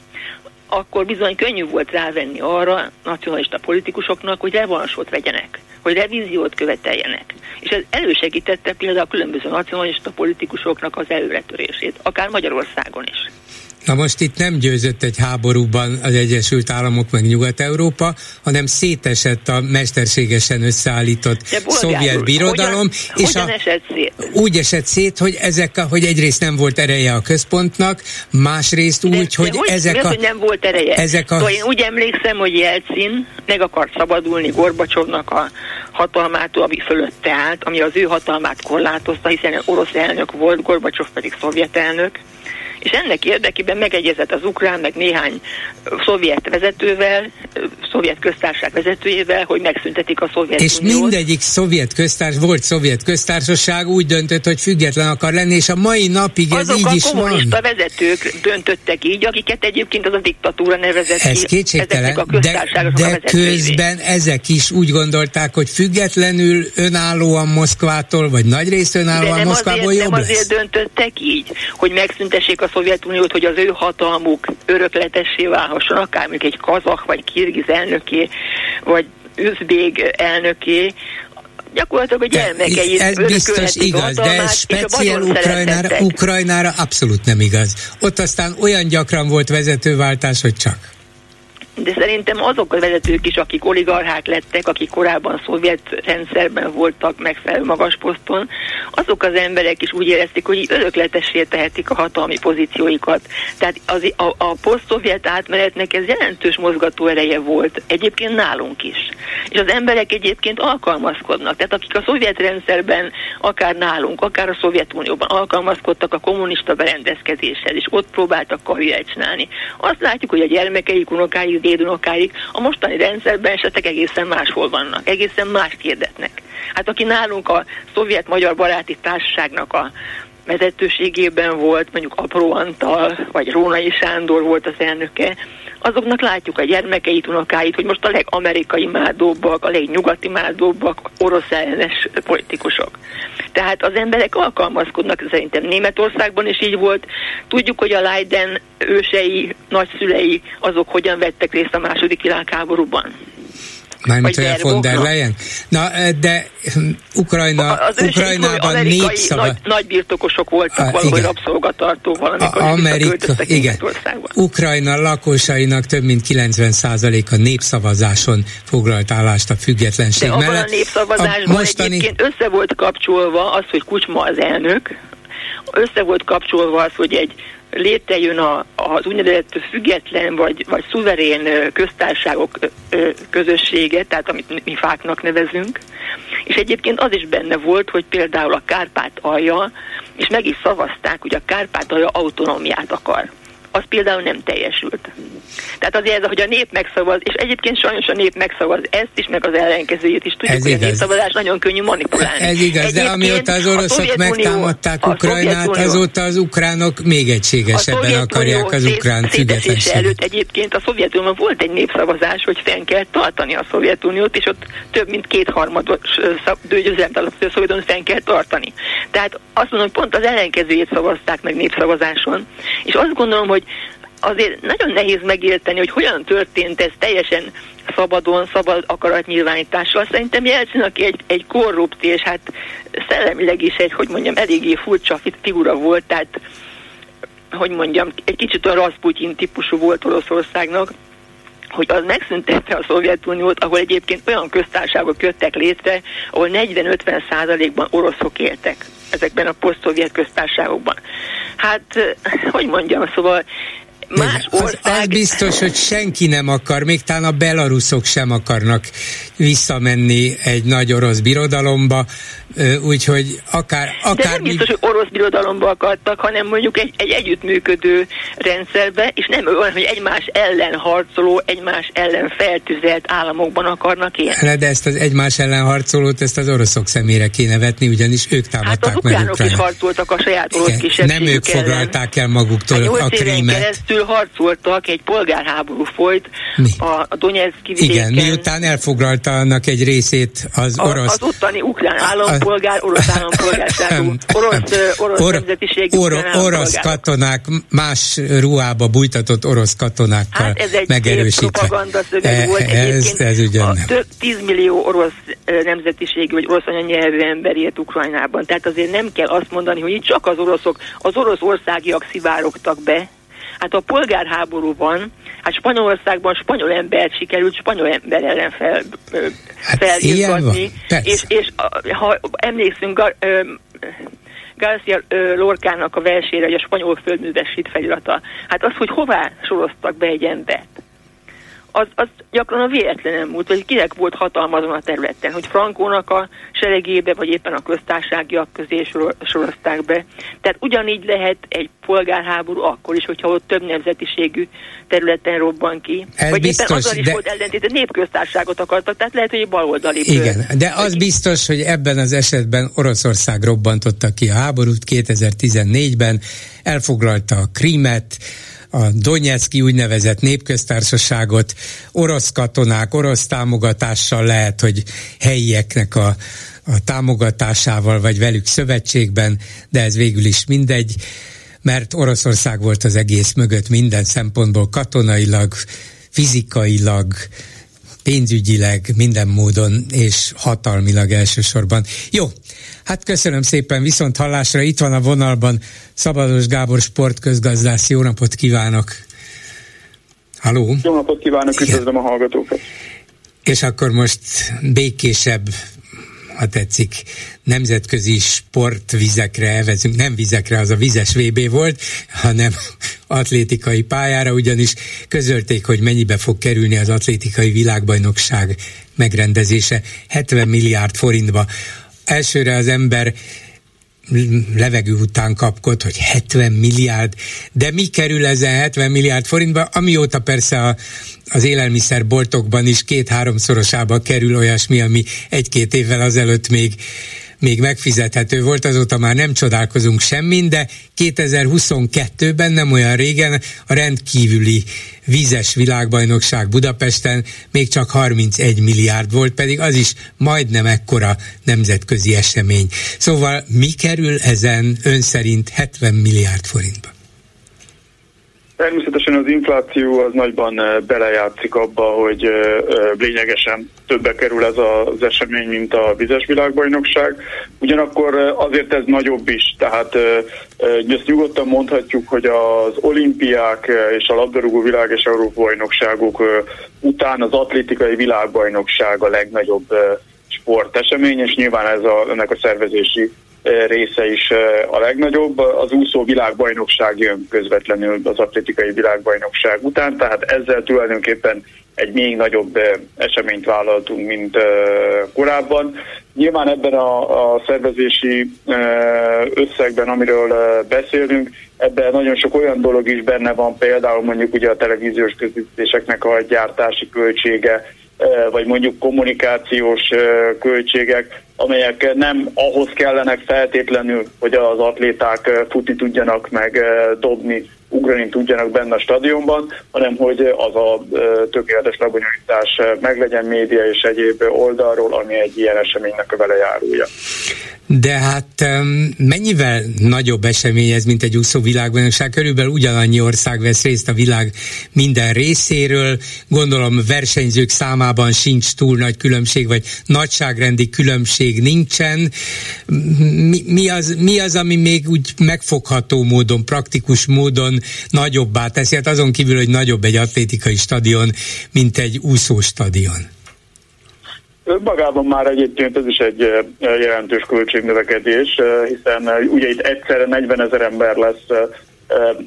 akkor bizony könnyű volt rávenni arra nacionalista politikusoknak, hogy revansot vegyenek, hogy revíziót követeljenek. És ez elősegítette például a különböző nacionalista politikusoknak az előretörését, akár Magyarországon is. Na most itt nem győzött egy háborúban az Egyesült Államok meg Nyugat-Európa, hanem szétesett a mesterségesen összeállított szovjet birodalom. Hogyan, és hogyan a, esett szét? Úgy esett szét, hogy ezek, a, hogy egyrészt nem volt ereje a központnak, másrészt úgy, de, hogy de hogy ezek a... hogy nem volt ereje? Ezek a... Szóval én úgy emlékszem, hogy Jelcin meg akart szabadulni Gorbacsovnak a hatalmától, ami fölötte állt, ami az ő hatalmát korlátozta, hiszen orosz elnök volt, Gorbacsov pedig szovjet elnök És ennek érdekében megegyezett az ukrán, meg néhány szovjet vezetővel, szovjet köztársaság vezetőjével, hogy megszüntetik a szovjet És uniót. mindegyik szovjet köztárs, volt szovjet köztársaság úgy döntött, hogy független akar lenni, és a mai napig ez Azok így is van. Azok a vezetők döntöttek így, akiket egyébként az a diktatúra nevezett ez ki. kétségtelen, de, de közben ezek is úgy gondolták, hogy függetlenül önállóan Moszkvától, vagy nagy részt önállóan Moszkvából azért, jobb nem lesz. azért döntöttek így, hogy megszüntessék a Szovjetuniót, hogy az ő hatalmuk örökletessé válhasson, akár mondjuk egy kazak, vagy kirgiz elnöké, vagy üzbég elnöké, gyakorlatilag a gyermekei Ez biztos igaz, de ez speciál Ukrajnára, Ukrajnára abszolút nem igaz. Ott aztán olyan gyakran volt vezetőváltás, hogy csak de szerintem azok a vezetők is, akik oligarchák lettek, akik korábban szovjet rendszerben voltak megfelelő magas poszton, azok az emberek is úgy érezték, hogy örökletessé tehetik a hatalmi pozícióikat. Tehát az, a, a poszt-szovjet átmenetnek ez jelentős mozgató ereje volt, egyébként nálunk is. És az emberek egyébként alkalmazkodnak. Tehát akik a szovjet rendszerben, akár nálunk, akár a Szovjetunióban alkalmazkodtak a kommunista berendezkedéshez, és ott próbáltak karriert csinálni. Azt látjuk, hogy a gyermekeik, unokáik, dédunokáik a mostani rendszerben esetleg egészen máshol vannak, egészen mást hirdetnek. Hát aki nálunk a szovjet-magyar baráti társaságnak a vezetőségében volt, mondjuk Apró Antal, vagy Rónai Sándor volt az elnöke, azoknak látjuk a gyermekeit, unokáit, hogy most a legamerikai mádóbbak, a legnyugati mádóbbak, orosz ellenes politikusok. Tehát az emberek alkalmazkodnak, szerintem Németországban is így volt. Tudjuk, hogy a Leiden ősei, nagyszülei, azok hogyan vettek részt a második világháborúban. Mármint olyan von der Leyen? Na, de hm, Ukrajna, az Ukrajnában népszava... Nagy, nagy birtokosok voltak, a, valahogy rabszolgatartó valamikor a, Amerika, igen. Ukrajna lakosainak több mint 90%-a népszavazáson foglalt állást a függetlenség de mellett. a népszavazásban a mostani... egyébként össze volt kapcsolva az, hogy Kucsma az elnök, össze volt kapcsolva az, hogy egy létrejön a, az úgynevezett független vagy, vagy szuverén köztárságok közössége, tehát amit mi fáknak nevezünk, és egyébként az is benne volt, hogy például a Kárpát alja, és meg is szavazták, hogy a Kárpát alja autonómiát akar az például nem teljesült. Tehát azért, ez, hogy a nép megszavaz, és egyébként sajnos a nép megszavaz ezt is, meg az ellenkezőjét is. Tudjuk, ez hogy igaz. a népszavazás nagyon könnyű manipulálni. Ez igaz, egyébként de amióta az oroszok megtámadták Ukrajnát, azóta az ukránok még egységesebben akarják az ukrán függetlenséget. előtt egyébként a Szovjetunióban volt egy népszavazás, hogy fenn kell tartani a Szovjetuniót, és ott több mint kétharmados győzelmet alatt a Szovjetuniót fenn kell tartani. Tehát azt mondom, hogy pont az ellenkezőjét szavazták meg népszavazáson, és azt gondolom, hogy azért nagyon nehéz megérteni, hogy hogyan történt ez teljesen szabadon, szabad akaratnyilvánítással. Szerintem Jelcsin, aki egy, egy korrupt, és hát szellemileg is egy, hogy mondjam, eléggé furcsa figura volt, tehát hogy mondjam, egy kicsit a Rasputin típusú volt Oroszországnak, hogy az megszüntette a Szovjetuniót, ahol egyébként olyan köztársaságok jöttek létre, ahol 40-50 százalékban oroszok éltek ezekben a poszt-szovjet köztársaságokban. Hát, hogy mondjam, szóval más ország... Az, az biztos, hogy senki nem akar, még talán a belaruszok sem akarnak visszamenni egy nagy orosz birodalomba, úgyhogy akár... akár De nem biztos, hogy orosz birodalomba akartak, hanem mondjuk egy, egy együttműködő rendszerbe, és nem olyan, hogy egymás ellen harcoló, egymás ellen feltüzelt államokban akarnak élni. De ezt az egymás ellen harcolót, ezt az oroszok szemére kéne vetni, ugyanis ők támadták hát az meg Ukrajnát. is harcoltak a saját orosz kisebbségük Nem ők foglalták el maguktól hát a krímet. keresztül harcoltak, egy polgárháború folyt Mi? a, a Donetszki vidéken. Igen, miután elfoglalta annak egy részét az orosz... Az ottani ukrán állam állampolgár, orosz állampolgárságú, orosz, orosz or, nemzetiségű or, Orosz katonák, más ruhába bújtatott orosz katonákkal hát ez egy megerősítve. volt ez, ez ugyan a több 10 millió orosz nemzetiségű vagy orosz anyanyelvű ember élt Ukrajnában. Tehát azért nem kell azt mondani, hogy itt csak az oroszok, az orosz országiak szivárogtak be, Hát a polgárháborúban, hát Spanyolországban spanyol embert sikerült spanyol ember ellen fel, hát felirgatni, és, és ha emlékszünk, Gar, Garcia Lorkának a versére, hogy a spanyol földművesít felirata. Hát az, hogy hová soroztak be egy embert, az, az gyakran a véletlenem múlt, vagy kinek volt hatalma azon a területen, hogy Frankónak a seregébe, vagy éppen a köztársaságiak közé sor, sorozták be. Tehát ugyanígy lehet egy polgárháború akkor is, hogyha ott több nemzetiségű területen robban ki. Ez vagy biztos, éppen azzal is de... volt ellentét, népköztárságot akartak, tehát lehet, hogy egy baloldali. Igen, de az biztos, hogy ebben az esetben Oroszország robbantotta ki a háborút 2014-ben, elfoglalta a Krímet, a Donetszki úgynevezett népköztársaságot. Orosz katonák, orosz támogatással lehet, hogy helyieknek a, a támogatásával, vagy velük szövetségben, de ez végül is mindegy, mert Oroszország volt az egész mögött minden szempontból katonailag, fizikailag, pénzügyileg, minden módon, és hatalmilag elsősorban. Jó, hát köszönöm szépen, viszont hallásra itt van a vonalban Szabados Gábor sportközgazdász, jó napot kívánok! Halló! Jó napot kívánok, üdvözlöm a hallgatókat! És akkor most békésebb ha tetszik, nemzetközi sportvizekre elvezünk, nem vizekre, az a vizes VB volt, hanem atlétikai pályára, ugyanis közölték, hogy mennyibe fog kerülni az atlétikai világbajnokság megrendezése, 70 milliárd forintba. Elsőre az ember levegő után kapkod, hogy 70 milliárd, de mi kerül ezen 70 milliárd forintba, amióta persze a, az élelmiszerboltokban is két-háromszorosába kerül olyasmi, ami egy-két évvel azelőtt még még megfizethető volt, azóta már nem csodálkozunk semmin, de 2022-ben nem olyan régen a rendkívüli vízes világbajnokság Budapesten még csak 31 milliárd volt, pedig az is majdnem ekkora nemzetközi esemény. Szóval mi kerül ezen ön szerint 70 milliárd forintba? Természetesen az infláció az nagyban eh, belejátszik abba, hogy eh, eh, lényegesen többe kerül ez az esemény, mint a vizes világbajnokság. Ugyanakkor azért ez nagyobb is, tehát ezt nyugodtan mondhatjuk, hogy az olimpiák és a labdarúgó világ és Európa bajnokságok után az atlétikai világbajnokság a legnagyobb sportesemény, és nyilván ez a, ennek a szervezési része is a legnagyobb. Az úszó világbajnokság jön közvetlenül az atlétikai világbajnokság után, tehát ezzel tulajdonképpen egy még nagyobb eseményt vállaltunk, mint korábban. Nyilván ebben a, a szervezési összegben, amiről beszélünk, ebben nagyon sok olyan dolog is benne van, például mondjuk ugye a televíziós közvetítéseknek a gyártási költsége, vagy mondjuk kommunikációs költségek, amelyek nem ahhoz kellenek feltétlenül, hogy az atléták futni tudjanak, meg dobni, ugrani tudjanak benne a stadionban, hanem hogy az a tökéletes lebonyolítás meglegyen média és egyéb oldalról, ami egy ilyen eseménynek a velejárója. De hát mennyivel nagyobb esemény ez, mint egy úszó világbajnokság? Körülbelül ugyanannyi ország vesz részt a világ minden részéről. Gondolom versenyzők számában sincs túl nagy különbség, vagy nagyságrendi különbség nincsen. Mi, mi, az, mi az, ami még úgy megfogható módon, praktikus módon nagyobbá teszi? Hát azon kívül, hogy nagyobb egy atlétikai stadion, mint egy úszó stadion. Magában már egyébként ez is egy jelentős költségnövekedés, hiszen ugye itt egyszerre 40 ezer ember lesz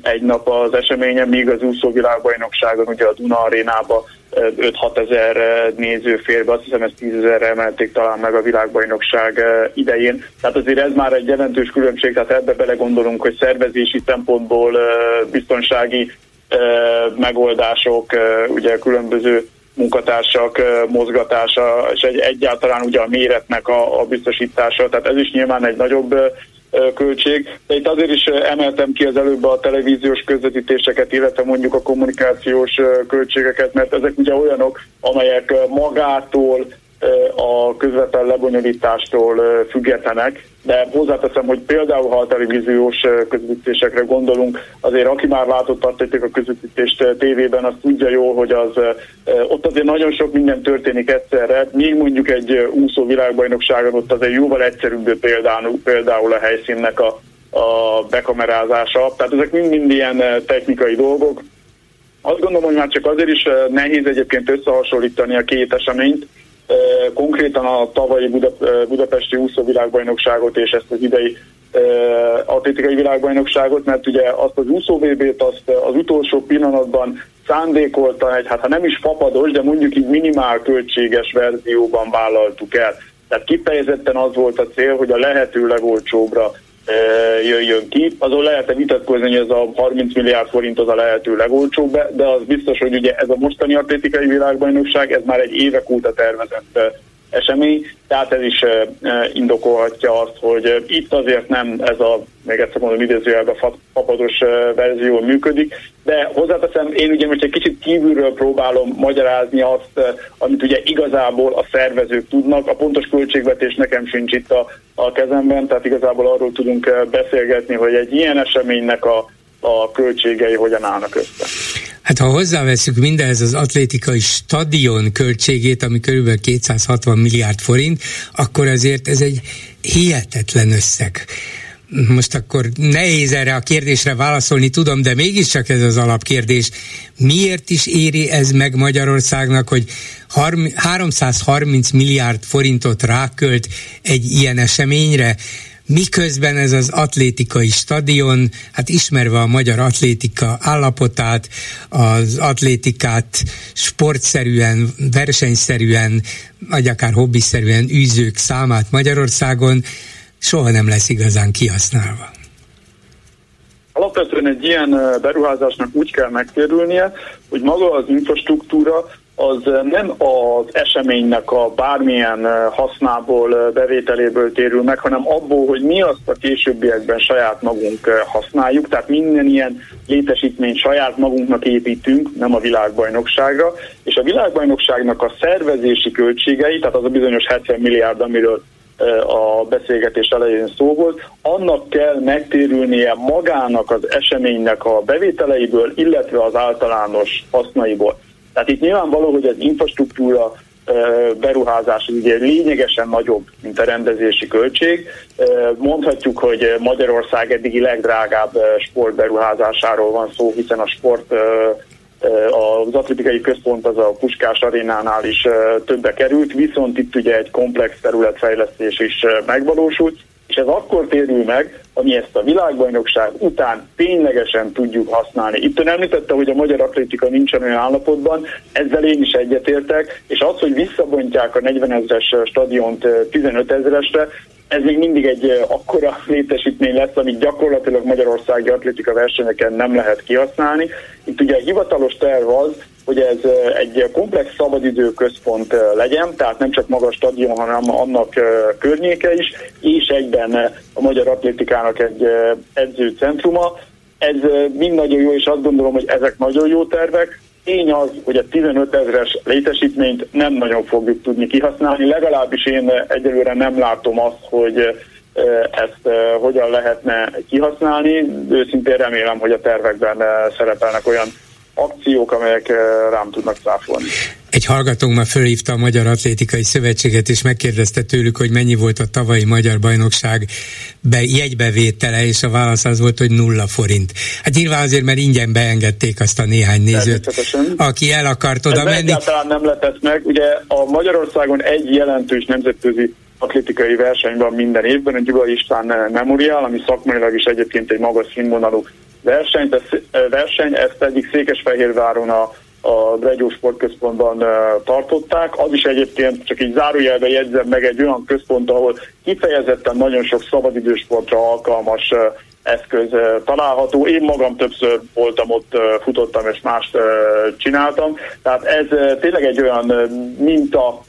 egy nap az eseményen, míg az úszó világbajnokságon ugye a Duna arénába 5-6 ezer néző fér be, azt hiszem ezt 10 ezerre emelték talán meg a világbajnokság idején. Tehát azért ez már egy jelentős különbség, tehát ebbe belegondolunk, hogy szervezési szempontból biztonsági megoldások, ugye különböző munkatársak mozgatása, és egy, egyáltalán ugye a méretnek a, a biztosítása, tehát ez is nyilván egy nagyobb költség, de itt azért is emeltem ki az előbb a televíziós közvetítéseket, illetve mondjuk a kommunikációs költségeket, mert ezek ugye olyanok, amelyek magától a közvetlen lebonyolítástól függetlenek, de hozzáteszem, hogy például ha a televíziós közvetítésekre gondolunk, azért aki már látott atlétik a közvetítést tévében, az tudja jó, hogy az ott azért nagyon sok minden történik egyszerre, még mondjuk egy úszó világbajnokságon ott azért jóval egyszerűbb például, például a helyszínnek a, a bekamerázása. Tehát ezek mind-mind ilyen technikai dolgok. Azt gondolom, hogy már csak azért is nehéz egyébként összehasonlítani a két eseményt, konkrétan a tavalyi Buda, Budapesti úszóvilágbajnokságot és ezt az idei atlétikai világbajnokságot, mert ugye azt az úszó VB-t azt az utolsó pillanatban szándékoltan egy, hát ha nem is fapados, de mondjuk így minimál költséges verzióban vállaltuk el. Tehát kifejezetten az volt a cél, hogy a lehető legolcsóbbra jöjjön ki. Azon lehet vitatkozni, hogy ez a 30 milliárd forint az a lehető legolcsóbb, de az biztos, hogy ugye ez a mostani atlétikai világbajnokság, ez már egy évek óta tervezett esemény, tehát ez is indokolhatja azt, hogy itt azért nem ez a, még egyszer mondom, idézőjelben fapados verzió működik, de hozzáteszem, én ugye most egy kicsit kívülről próbálom magyarázni azt, amit ugye igazából a szervezők tudnak, a pontos költségvetés nekem sincs itt a, a kezemben, tehát igazából arról tudunk beszélgetni, hogy egy ilyen eseménynek a, a költségei hogyan állnak össze. Hát ha hozzáveszünk mindez az atlétikai stadion költségét, ami körülbelül 260 milliárd forint, akkor azért ez egy hihetetlen összeg. Most akkor nehéz erre a kérdésre válaszolni, tudom, de mégiscsak ez az alapkérdés. Miért is éri ez meg Magyarországnak, hogy 330 milliárd forintot rákölt egy ilyen eseményre? Miközben ez az atlétikai stadion, hát ismerve a magyar atlétika állapotát, az atlétikát sportszerűen, versenyszerűen, vagy akár hobbiszerűen űzők számát Magyarországon soha nem lesz igazán kihasználva. Alapvetően egy ilyen beruházásnak úgy kell megtérülnie, hogy maga az infrastruktúra az nem az eseménynek a bármilyen hasznából, bevételéből térül meg, hanem abból, hogy mi azt a későbbiekben saját magunk használjuk, tehát minden ilyen létesítményt saját magunknak építünk, nem a világbajnokságra, és a világbajnokságnak a szervezési költségei, tehát az a bizonyos 70 milliárd, amiről a beszélgetés elején szó volt, annak kell megtérülnie magának az eseménynek a bevételeiből, illetve az általános hasznaiból. Tehát itt nyilvánvaló, hogy az infrastruktúra beruházás az ugye lényegesen nagyobb, mint a rendezési költség. Mondhatjuk, hogy Magyarország eddigi legdrágább sportberuházásáról van szó, hiszen a sport az atlétikai központ az a Puskás arénánál is többe került, viszont itt ugye egy komplex területfejlesztés is megvalósult, és ez akkor térül meg, ami ezt a világbajnokság után ténylegesen tudjuk használni. Itt ön említette, hogy a magyar atlétika nincsen olyan állapotban, ezzel én is egyetértek, és az, hogy visszabontják a 40 ezeres stadiont 15 ezeresre, ez még mindig egy akkora létesítmény lesz, amit gyakorlatilag Magyarországi atlétika versenyeken nem lehet kihasználni. Itt ugye a hivatalos terv az, hogy ez egy komplex szabadidő központ legyen, tehát nem csak maga a stadion, hanem annak környéke is, és egyben a magyar atlétikának egy edzőcentruma. Ez mind nagyon jó, és azt gondolom, hogy ezek nagyon jó tervek. Tény az, hogy a 15 ezeres létesítményt nem nagyon fogjuk tudni kihasználni, legalábbis én egyelőre nem látom azt, hogy ezt hogyan lehetne kihasználni. Őszintén remélem, hogy a tervekben szerepelnek olyan akciók, amelyek rám tudnak száfolni. Egy hallgatónk már fölhívta a Magyar Atlétikai Szövetséget, és megkérdezte tőlük, hogy mennyi volt a tavalyi Magyar Bajnokság be, jegybevétele, és a válasz az volt, hogy nulla forint. Hát nyilván azért, mert ingyen beengedték azt a néhány nézőt, aki el akart oda Ez menni. Egyáltalán nem letett meg. Ugye a Magyarországon egy jelentős nemzetközi atlétikai verseny van minden évben, a Gyula István Memorial, ami szakmailag is egyébként egy magas színvonalú versenyt, ez, verseny, ezt egyik Székesfehérváron a, a Bregyó Sportközpontban tartották. Az is egyébként csak így zárójelbe jegyzem meg egy olyan központ, ahol kifejezetten nagyon sok szabadidősportra alkalmas eszköz található. Én magam többször voltam ott, futottam és mást csináltam. Tehát ez tényleg egy olyan minta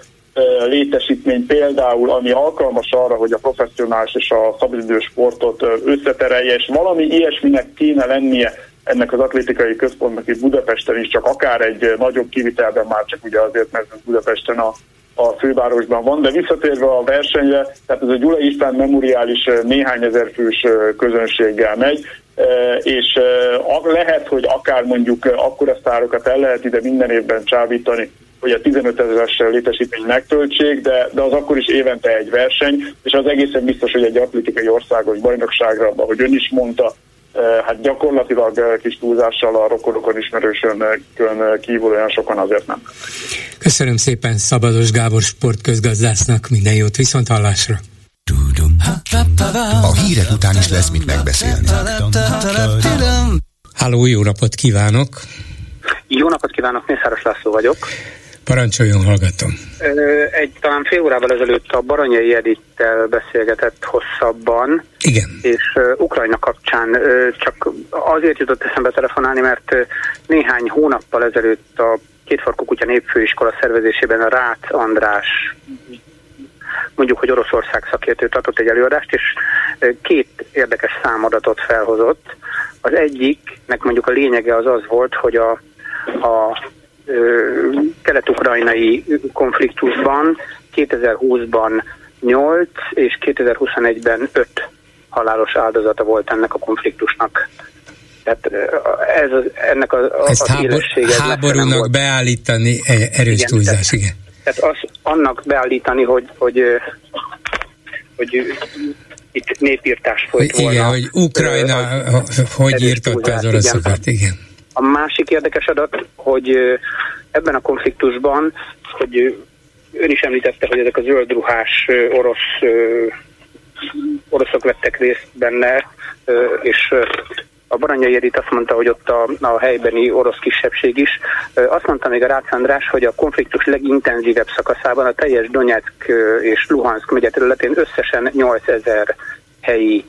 létesítmény például, ami alkalmas arra, hogy a professzionális és a szabadidős sportot összeterelje, és valami ilyesminek kéne lennie ennek az atlétikai központnak itt Budapesten is, csak akár egy nagyobb kivitelben már csak ugye azért, mert Budapesten a, a fővárosban van, de visszatérve a versenyre, tehát ez a Gyula István memoriális néhány ezer fős közönséggel megy, és lehet, hogy akár mondjuk akkora sztárokat el lehet ide minden évben csábítani, hogy a 15 ezeres létesítmény megtöltsék, de, de az akkor is évente egy verseny, és az egészen biztos, hogy egy atlétikai országos bajnokságra, ahogy ön is mondta, eh, hát gyakorlatilag eh, kis túlzással a rokonokon ismerősön kívül olyan sokan azért nem. Köszönöm szépen Szabados Gábor sportközgazdásznak, minden jót, viszont hallásra! A hírek után is lesz mit megbeszélni. Háló, jó napot kívánok! Jó napot kívánok, Mészáros László vagyok. Parancsoljon, hallgatom. Egy talán fél órával ezelőtt a Baranyai Edittel beszélgetett hosszabban. Igen. És Ukrajna kapcsán csak azért jutott eszembe telefonálni, mert néhány hónappal ezelőtt a Kétfarkú Kutya Népfőiskola szervezésében a Rácz András mondjuk, hogy Oroszország szakértő tartott egy előadást, és két érdekes számadatot felhozott. Az egyiknek mondjuk a lényege az az volt, hogy a, a kelet-ukrajnai konfliktusban 2020-ban 8 és 2021-ben 5 halálos áldozata volt ennek a konfliktusnak. Tehát ez, ennek a, a, Ezt hábor, háborúnak beállítani e, erős igen, túlzás, igen. Tehát az, annak beállítani, hogy, hogy, hogy itt népírtás folyt volna. Igen, hogy Ukrajna hogy írtotta az oroszokat, igen. igen. A másik érdekes adat, hogy ebben a konfliktusban, hogy ön is említette, hogy ezek a zöldruhás orosz oroszok vettek részt benne, és a Baranyai Edith azt mondta, hogy ott a, a helybeni orosz kisebbség is. Azt mondta még a Rácz András, hogy a konfliktus legintenzívebb szakaszában a teljes Donetsk és Luhansk megye területén összesen 8000 helyi,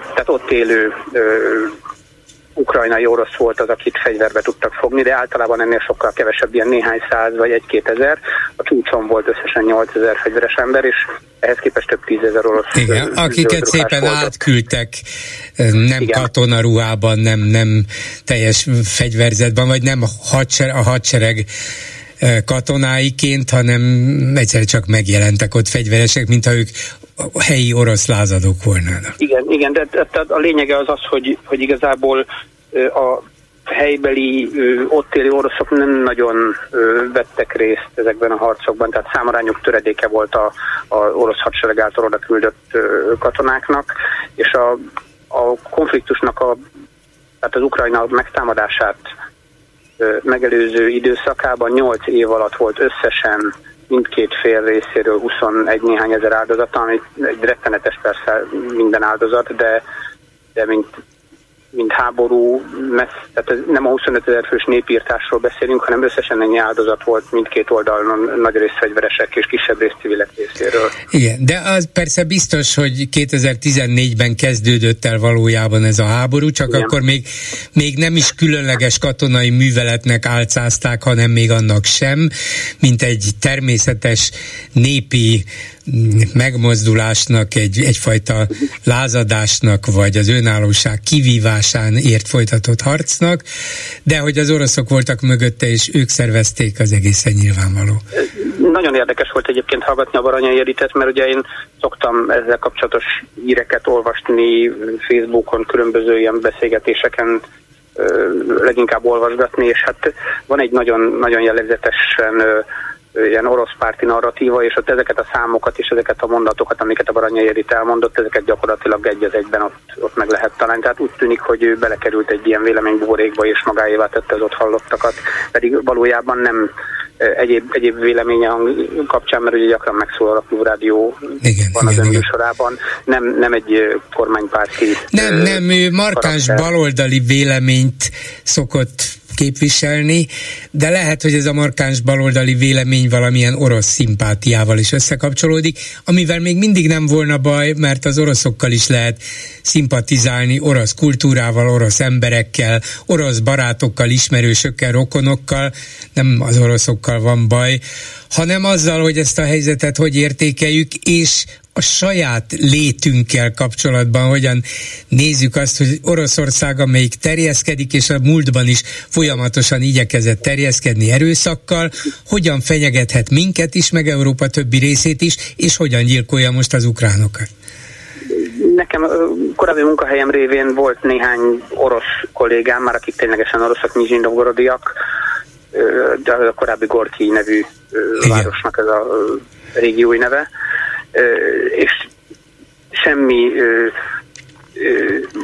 tehát ott élő ukrajnai orosz volt az, akit fegyverbe tudtak fogni, de általában ennél sokkal kevesebb, ilyen néhány száz vagy egy-két ezer. A csúcson volt összesen 8 ezer fegyveres ember, és ehhez képest több tízezer orosz. Igen, akiket szépen volt. átküldtek nem Igen. katonaruhában, nem, nem teljes fegyverzetben, vagy nem a hadsereg, a hadsereg katonáiként, hanem egyszer csak megjelentek ott fegyveresek, mintha ők helyi orosz lázadók volnának. Igen, igen, de, de a lényege az az, hogy, hogy igazából a helybeli ott élő oroszok nem nagyon vettek részt ezekben a harcokban, tehát számarányok töredéke volt a, a orosz hadsereg által oda küldött katonáknak, és a, a konfliktusnak a, tehát az Ukrajna megtámadását megelőző időszakában 8 év alatt volt összesen mindkét fél részéről 21 néhány ezer áldozat, ami egy rettenetes persze minden áldozat, de, de mint mint háború, messz, tehát nem a 25 ezer fős népírtásról beszélünk, hanem összesen ennyi áldozat volt mindkét oldalon, nagy rész fegyveresek és kisebb rész civilek részéről. Igen, de az persze biztos, hogy 2014-ben kezdődött el valójában ez a háború, csak Igen. akkor még, még nem is különleges katonai műveletnek álcázták, hanem még annak sem, mint egy természetes népi megmozdulásnak, egy, egyfajta lázadásnak, vagy az önállóság kivívásán ért folytatott harcnak, de hogy az oroszok voltak mögötte, és ők szervezték, az egészen nyilvánvaló. Nagyon érdekes volt egyébként hallgatni a Baranyai Editet, mert ugye én szoktam ezzel kapcsolatos híreket olvasni Facebookon, különböző ilyen beszélgetéseken leginkább olvasgatni, és hát van egy nagyon, nagyon jellegzetesen ilyen orosz párti narratíva, és ott ezeket a számokat és ezeket a mondatokat, amiket a Baranyai Edith elmondott, ezeket gyakorlatilag egy az egyben ott, ott meg lehet találni. Tehát úgy tűnik, hogy ő belekerült egy ilyen véleménybuborékba, és magáévá tette az ott hallottakat, pedig valójában nem egyéb, egyéb véleménye kapcsán, mert ugye gyakran megszólal a Klubrádió van az önműsorában, nem, nem egy kormánypárti. Nem, nem, ő markáns baloldali véleményt szokott képviselni, de lehet, hogy ez a markáns baloldali vélemény valamilyen orosz szimpátiával is összekapcsolódik, amivel még mindig nem volna baj, mert az oroszokkal is lehet szimpatizálni orosz kultúrával, orosz emberekkel, orosz barátokkal, ismerősökkel, rokonokkal, nem az oroszokkal van baj, hanem azzal, hogy ezt a helyzetet hogy értékeljük, és a saját létünkkel kapcsolatban, hogyan nézzük azt, hogy Oroszország, amelyik terjeszkedik, és a múltban is folyamatosan igyekezett terjeszkedni erőszakkal, hogyan fenyegethet minket is, meg Európa többi részét is, és hogyan gyilkolja most az ukránokat. Nekem korábbi munkahelyem révén volt néhány orosz kollégám, már akik ténylegesen oroszok, Nizsin de a korábbi Gorki nevű Igen. városnak ez a régiói neve, és semmi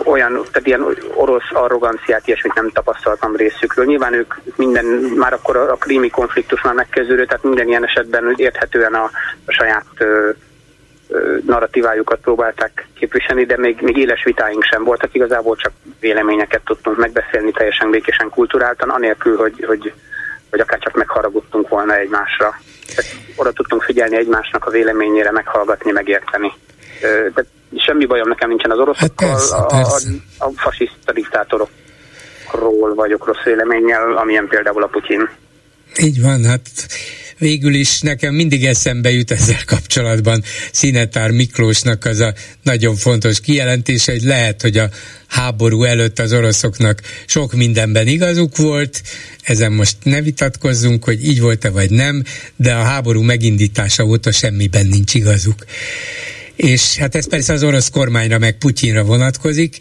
olyan, tehát ilyen orosz arroganciát, ilyesmit nem tapasztaltam részükről. Nyilván ők minden, már akkor a, a krími konfliktus már megkezdődött, tehát minden ilyen esetben érthetően a, a saját narratívájukat próbálták képviselni, de még, még éles vitáink sem voltak, igazából csak véleményeket tudtunk megbeszélni teljesen békésen, kulturáltan, anélkül, hogy, hogy, hogy akár csak megharagudtunk volna egymásra. Oda tudtunk figyelni egymásnak a véleményére, meghallgatni, megérteni. De semmi bajom nekem nincsen az oroszokkal, hát persze, persze. A, a fasiszta diktátorokról vagyok rossz véleménnyel, amilyen például a Putyin. Így van, hát végül is nekem mindig eszembe jut ezzel kapcsolatban Szinetár Miklósnak az a nagyon fontos kijelentése, hogy lehet, hogy a háború előtt az oroszoknak sok mindenben igazuk volt, ezen most ne vitatkozzunk, hogy így volt-e vagy nem, de a háború megindítása óta semmiben nincs igazuk. És hát ez persze az orosz kormányra meg Putyinra vonatkozik,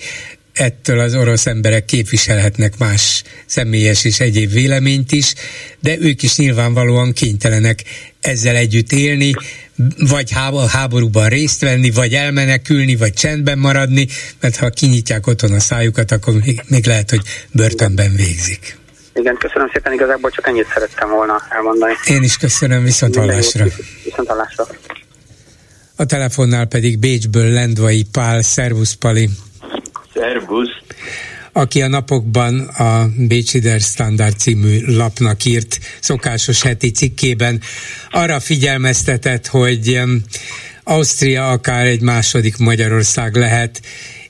ettől az orosz emberek képviselhetnek más személyes és egyéb véleményt is, de ők is nyilvánvalóan kénytelenek ezzel együtt élni, vagy háborúban részt venni, vagy elmenekülni, vagy csendben maradni, mert ha kinyitják otthon a szájukat, akkor még, lehet, hogy börtönben végzik. Igen, köszönöm szépen, igazából csak ennyit szerettem volna elmondani. Én is köszönöm, viszont hallásra. Viszont hallásra. A telefonnál pedig Bécsből Lendvai Pál, Szervusz Pali. Szervusz! aki a napokban a Bécsi Der Standard című lapnak írt szokásos heti cikkében arra figyelmeztetett, hogy Ausztria akár egy második Magyarország lehet,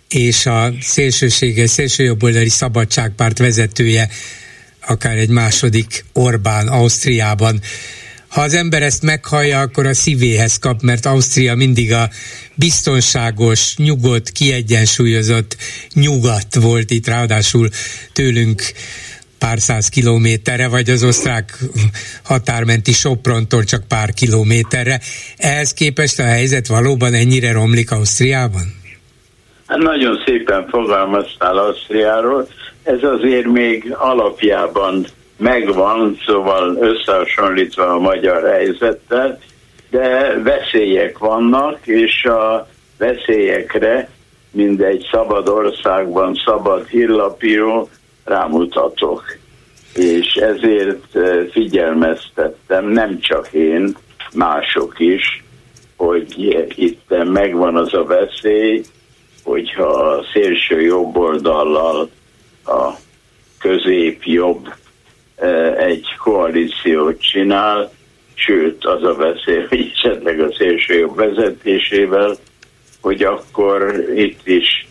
és a szélsőséges, szélsőjobboldali szabadságpárt vezetője akár egy második Orbán Ausztriában ha az ember ezt meghallja, akkor a szívéhez kap, mert Ausztria mindig a biztonságos, nyugodt, kiegyensúlyozott nyugat volt itt, ráadásul tőlünk pár száz kilométerre, vagy az osztrák határmenti Soprontól csak pár kilométerre. Ehhez képest a helyzet valóban ennyire romlik Ausztriában? Hát nagyon szépen fogalmaztál Ausztriáról. Ez azért még alapjában megvan, szóval összehasonlítva a magyar helyzettel, de veszélyek vannak, és a veszélyekre mindegy szabad országban szabad hírlapíró rámutatok. És ezért eh, figyelmeztettem, nem csak én, mások is, hogy itt megvan az a veszély, hogyha a szélső jobb oldallal a közép jobb egy koalíciót csinál, sőt az a veszély, hogy esetleg a szélsőjobb vezetésével, hogy akkor itt is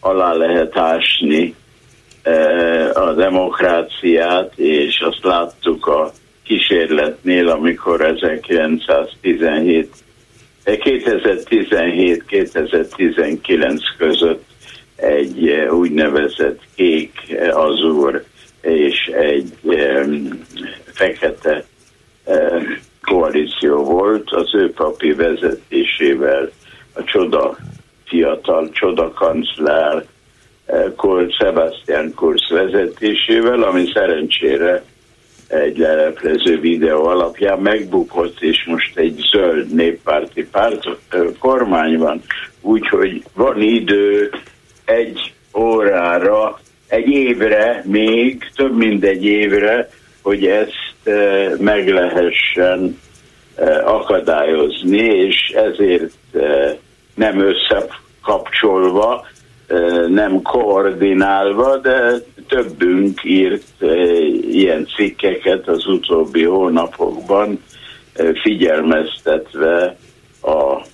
alá lehet ásni a demokráciát, és azt láttuk a kísérletnél, amikor 1917 2017-2019 között egy úgynevezett kék azúr és egy fekete koalíció volt. Az ő papi vezetésével, a csoda fiatal, csoda kancellár Sebastian Kurz vezetésével, ami szerencsére egy leleplező videó alapján megbukott, és most egy zöld néppárti párt kormány van, úgyhogy van idő egy órára egy évre még, több mint egy évre, hogy ezt e, meg lehessen e, akadályozni, és ezért e, nem összekapcsolva, nem koordinálva, de többünk írt ilyen cikkeket az utóbbi hónapokban, figyelmeztetve a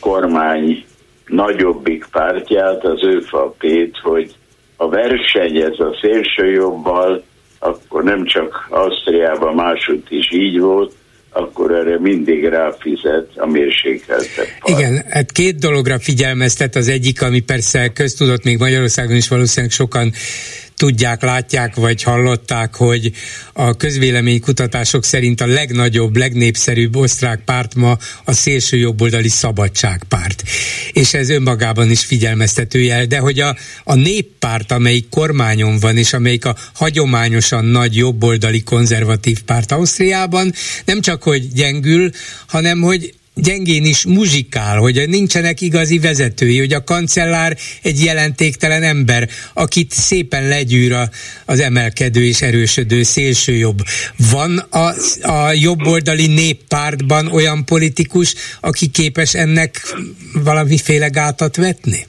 kormány nagyobbik pártját, az ÖFAP-t, hogy a verseny ez a szélsőjobbal, akkor nem csak Ausztriában másút is így volt, akkor erre mindig ráfizet a mérsékeltebb Igen, hát két dologra figyelmeztet, az egyik, ami persze köztudott még Magyarországon is valószínűleg sokan tudják, látják vagy hallották, hogy a közvéleménykutatások szerint a legnagyobb, legnépszerűbb osztrák párt ma a szélső jobboldali szabadságpárt. És ez önmagában is figyelmeztető jel, de hogy a, a néppárt, amelyik kormányon van, és amelyik a hagyományosan nagy jobboldali konzervatív párt Ausztriában, nem csak hogy gyengül, hanem hogy gyengén is muzsikál, hogy nincsenek igazi vezetői, hogy a kancellár egy jelentéktelen ember, akit szépen legyűr a, az emelkedő és erősödő szélsőjobb. Van a, a jobboldali néppártban olyan politikus, aki képes ennek valamiféle gátat vetni?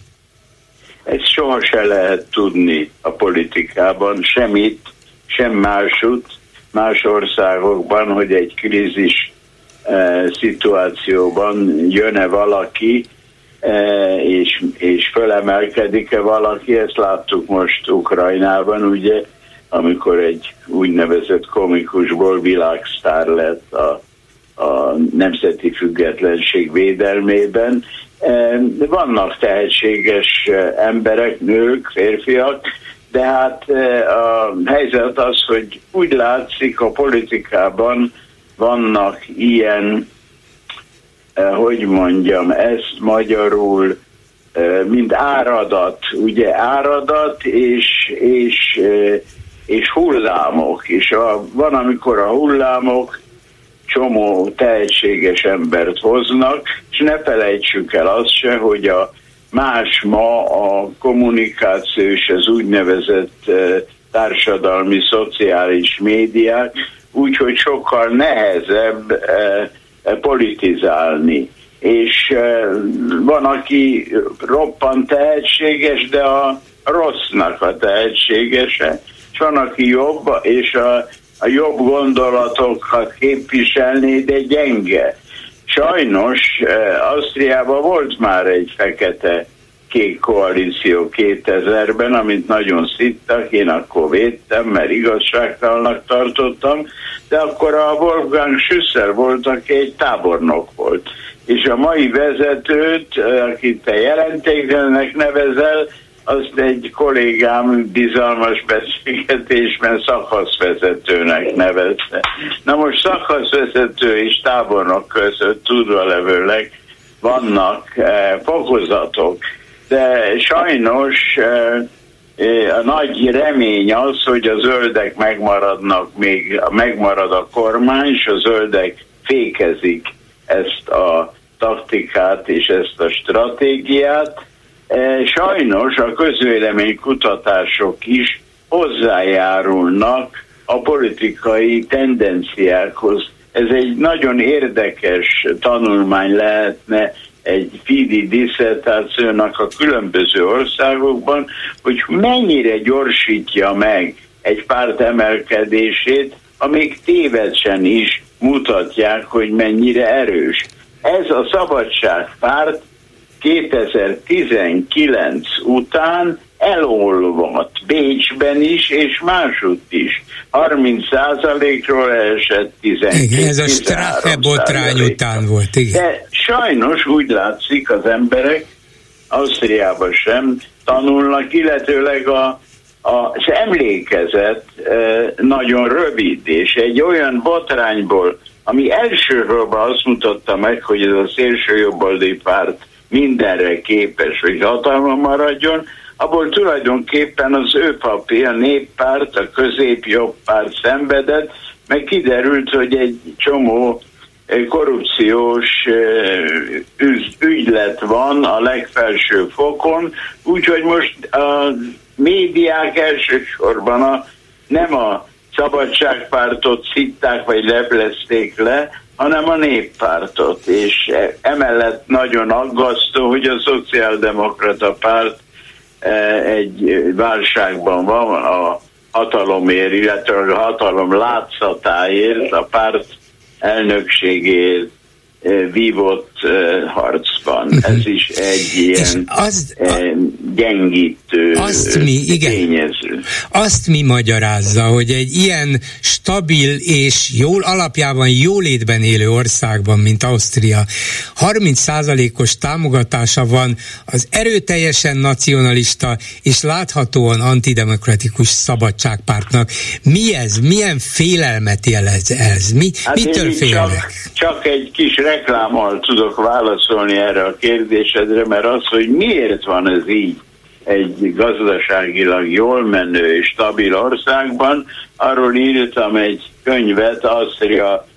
Ezt soha se lehet tudni a politikában, semmit, sem másút, más országokban, hogy egy krízis szituációban jön-e valaki, e, és, és fölemelkedik-e valaki, ezt láttuk most Ukrajnában, ugye, amikor egy úgynevezett komikusból világsztár lett a, a nemzeti függetlenség védelmében. E, vannak tehetséges emberek, nők, férfiak, de hát a helyzet az, hogy úgy látszik a politikában vannak ilyen, hogy mondjam, ezt magyarul, mint áradat, ugye áradat és, és, és hullámok, és a, van, amikor a hullámok csomó tehetséges embert hoznak, és ne felejtsük el azt se, hogy a más ma a kommunikáció és az úgynevezett eh, társadalmi, szociális médiák, úgyhogy sokkal nehezebb eh, politizálni. És eh, van, aki roppant tehetséges, de a rossznak a tehetségese, és van, aki jobb, és a, a jobb gondolatokat képviselni, de gyenge. Sajnos eh, Ausztriában volt már egy fekete kék koalíció 2000-ben, amit nagyon szittak, én akkor védtem, mert igazságtalannak tartottam, de akkor a Wolfgang Schüssel volt, aki egy tábornok volt. És a mai vezetőt, akit te jelentéktelennek nevezel, azt egy kollégám bizalmas beszélgetésben szakaszvezetőnek nevezte. Na most szakaszvezető és tábornok között tudva levőleg vannak eh, fokozatok, de sajnos a nagy remény az, hogy a zöldek megmaradnak, még megmarad a kormány, és a zöldek fékezik ezt a taktikát és ezt a stratégiát, sajnos a közvélemény kutatások is hozzájárulnak a politikai tendenciákhoz. Ez egy nagyon érdekes tanulmány lehetne egy Fidi diszertációnak a különböző országokban, hogy mennyire gyorsítja meg egy párt emelkedését, amíg tévedsen is mutatják, hogy mennyire erős. Ez a szabadságpárt 2019 után elolvadt Bécsben is, és másutt is. 30%-ról esett 12 Igen, ez a Strache botrány után volt, igen. De sajnos úgy látszik az emberek, Ausztriában sem tanulnak, illetőleg a, az emlékezet e, nagyon rövid, és egy olyan botrányból, ami elsősorban azt mutatta meg, hogy ez a szélső jobboldali párt mindenre képes, hogy hatalma maradjon, abból tulajdonképpen az ő papi, a néppárt, a középjobb párt szenvedett, meg kiderült, hogy egy csomó korrupciós ügylet van a legfelső fokon, úgyhogy most a médiák elsősorban a, nem a szabadságpártot szitták vagy leplezték le, hanem a néppártot, és emellett nagyon aggasztó, hogy a szociáldemokrata párt e, egy válságban van a hatalomért, illetve a hatalom látszatáért, a párt elnökségért vívott harcban. Uh-huh. Ez is egy ilyen az, gyengítő azt mi, igen, tényező. Azt mi magyarázza, hogy egy ilyen stabil és jól alapjában jólétben élő országban, mint Ausztria, 30%-os támogatása van az erőteljesen nacionalista és láthatóan antidemokratikus szabadságpártnak. Mi ez? Milyen félelmet jelez ez? Mi, hát mitől félnek? Csak, csak egy kis reklámmal tudok válaszolni erre a kérdésedre, mert az, hogy miért van ez így egy gazdaságilag jól menő és stabil országban, arról írtam egy könyvet, Ausztria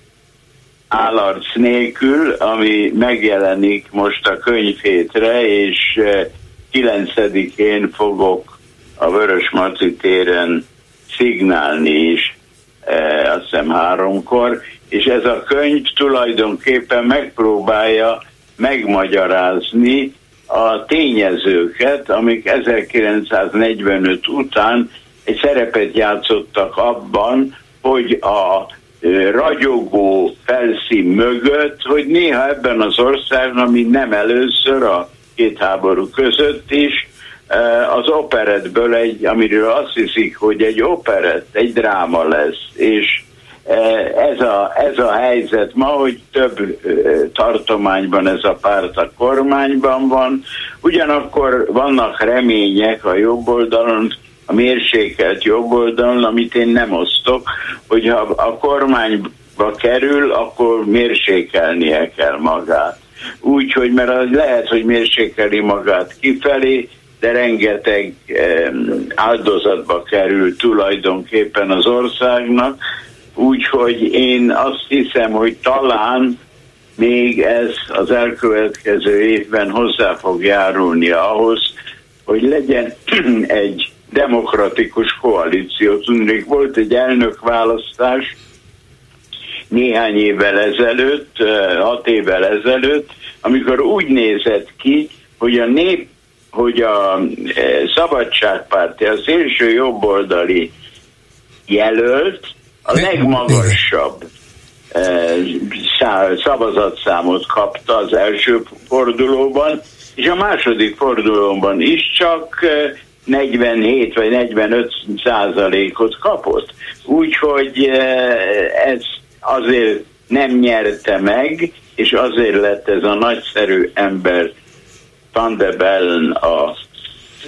állarc nélkül, ami megjelenik most a könyvhétre, és 9-én fogok a Vörös Marci téren szignálni is, azt hiszem háromkor, és ez a könyv tulajdonképpen megpróbálja megmagyarázni a tényezőket, amik 1945 után egy szerepet játszottak abban, hogy a ragyogó felszín mögött, hogy néha ebben az országban, ami nem először a két háború között is, az operetből egy, amiről azt hiszik, hogy egy operet, egy dráma lesz, és ez a, ez a helyzet ma, hogy több tartományban ez a párt a kormányban van, ugyanakkor vannak remények a jobb oldalon, a mérsékelt jobb oldalon, amit én nem osztok, hogy ha a kormányba kerül, akkor mérsékelnie kell magát. Úgyhogy, mert az lehet, hogy mérsékeli magát kifelé, de rengeteg áldozatba kerül tulajdonképpen az országnak, úgyhogy én azt hiszem, hogy talán még ez az elkövetkező évben hozzá fog járulni ahhoz, hogy legyen egy demokratikus koalíció. Tudnék, volt egy elnökválasztás néhány évvel ezelőtt, hat évvel ezelőtt, amikor úgy nézett ki, hogy a nép, hogy a szabadságpárti, a szélső jobboldali jelölt a legmagasabb szavazatszámot kapta az első fordulóban, és a második fordulóban is csak 47 vagy 45 százalékot kapott. Úgyhogy ez azért nem nyerte meg, és azért lett ez a nagyszerű ember Van de Bellen a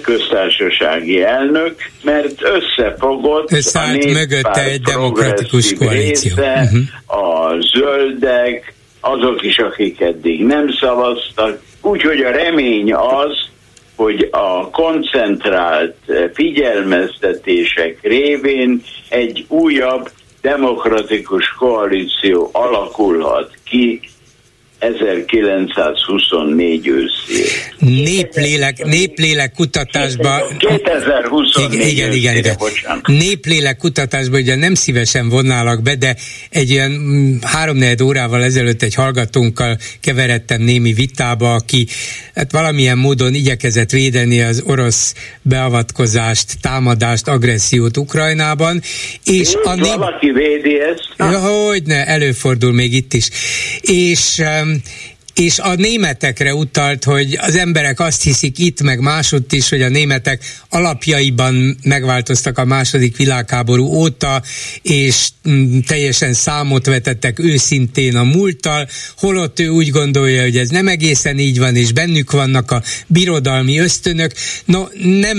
köztársasági elnök, mert összefogott Összeállt a mögötte egy demokratikus koalíció. Része, uh-huh. a zöldek, azok is, akik eddig nem szavaztak. Úgyhogy a remény az, hogy a koncentrált figyelmeztetések révén egy újabb demokratikus koalíció alakulhat ki 1924 őszén. Néplélek, néplélek kutatásban... 2024 igen, igen, igen, igen. Néplélek kutatásban ugye nem szívesen vonnálak be, de egy ilyen mm, három órával ezelőtt egy hallgatónkkal keveredtem némi vitába, aki hát valamilyen módon igyekezett védeni az orosz beavatkozást, támadást, agressziót Ukrajnában, és a nép... Valaki védi ezt? Ja, hogy ne, előfordul még itt is. És és a németekre utalt, hogy az emberek azt hiszik itt, meg másutt is, hogy a németek alapjaiban megváltoztak a második világháború óta, és mm, teljesen számot vetettek őszintén a múlttal, holott ő úgy gondolja, hogy ez nem egészen így van, és bennük vannak a birodalmi ösztönök. No, nem,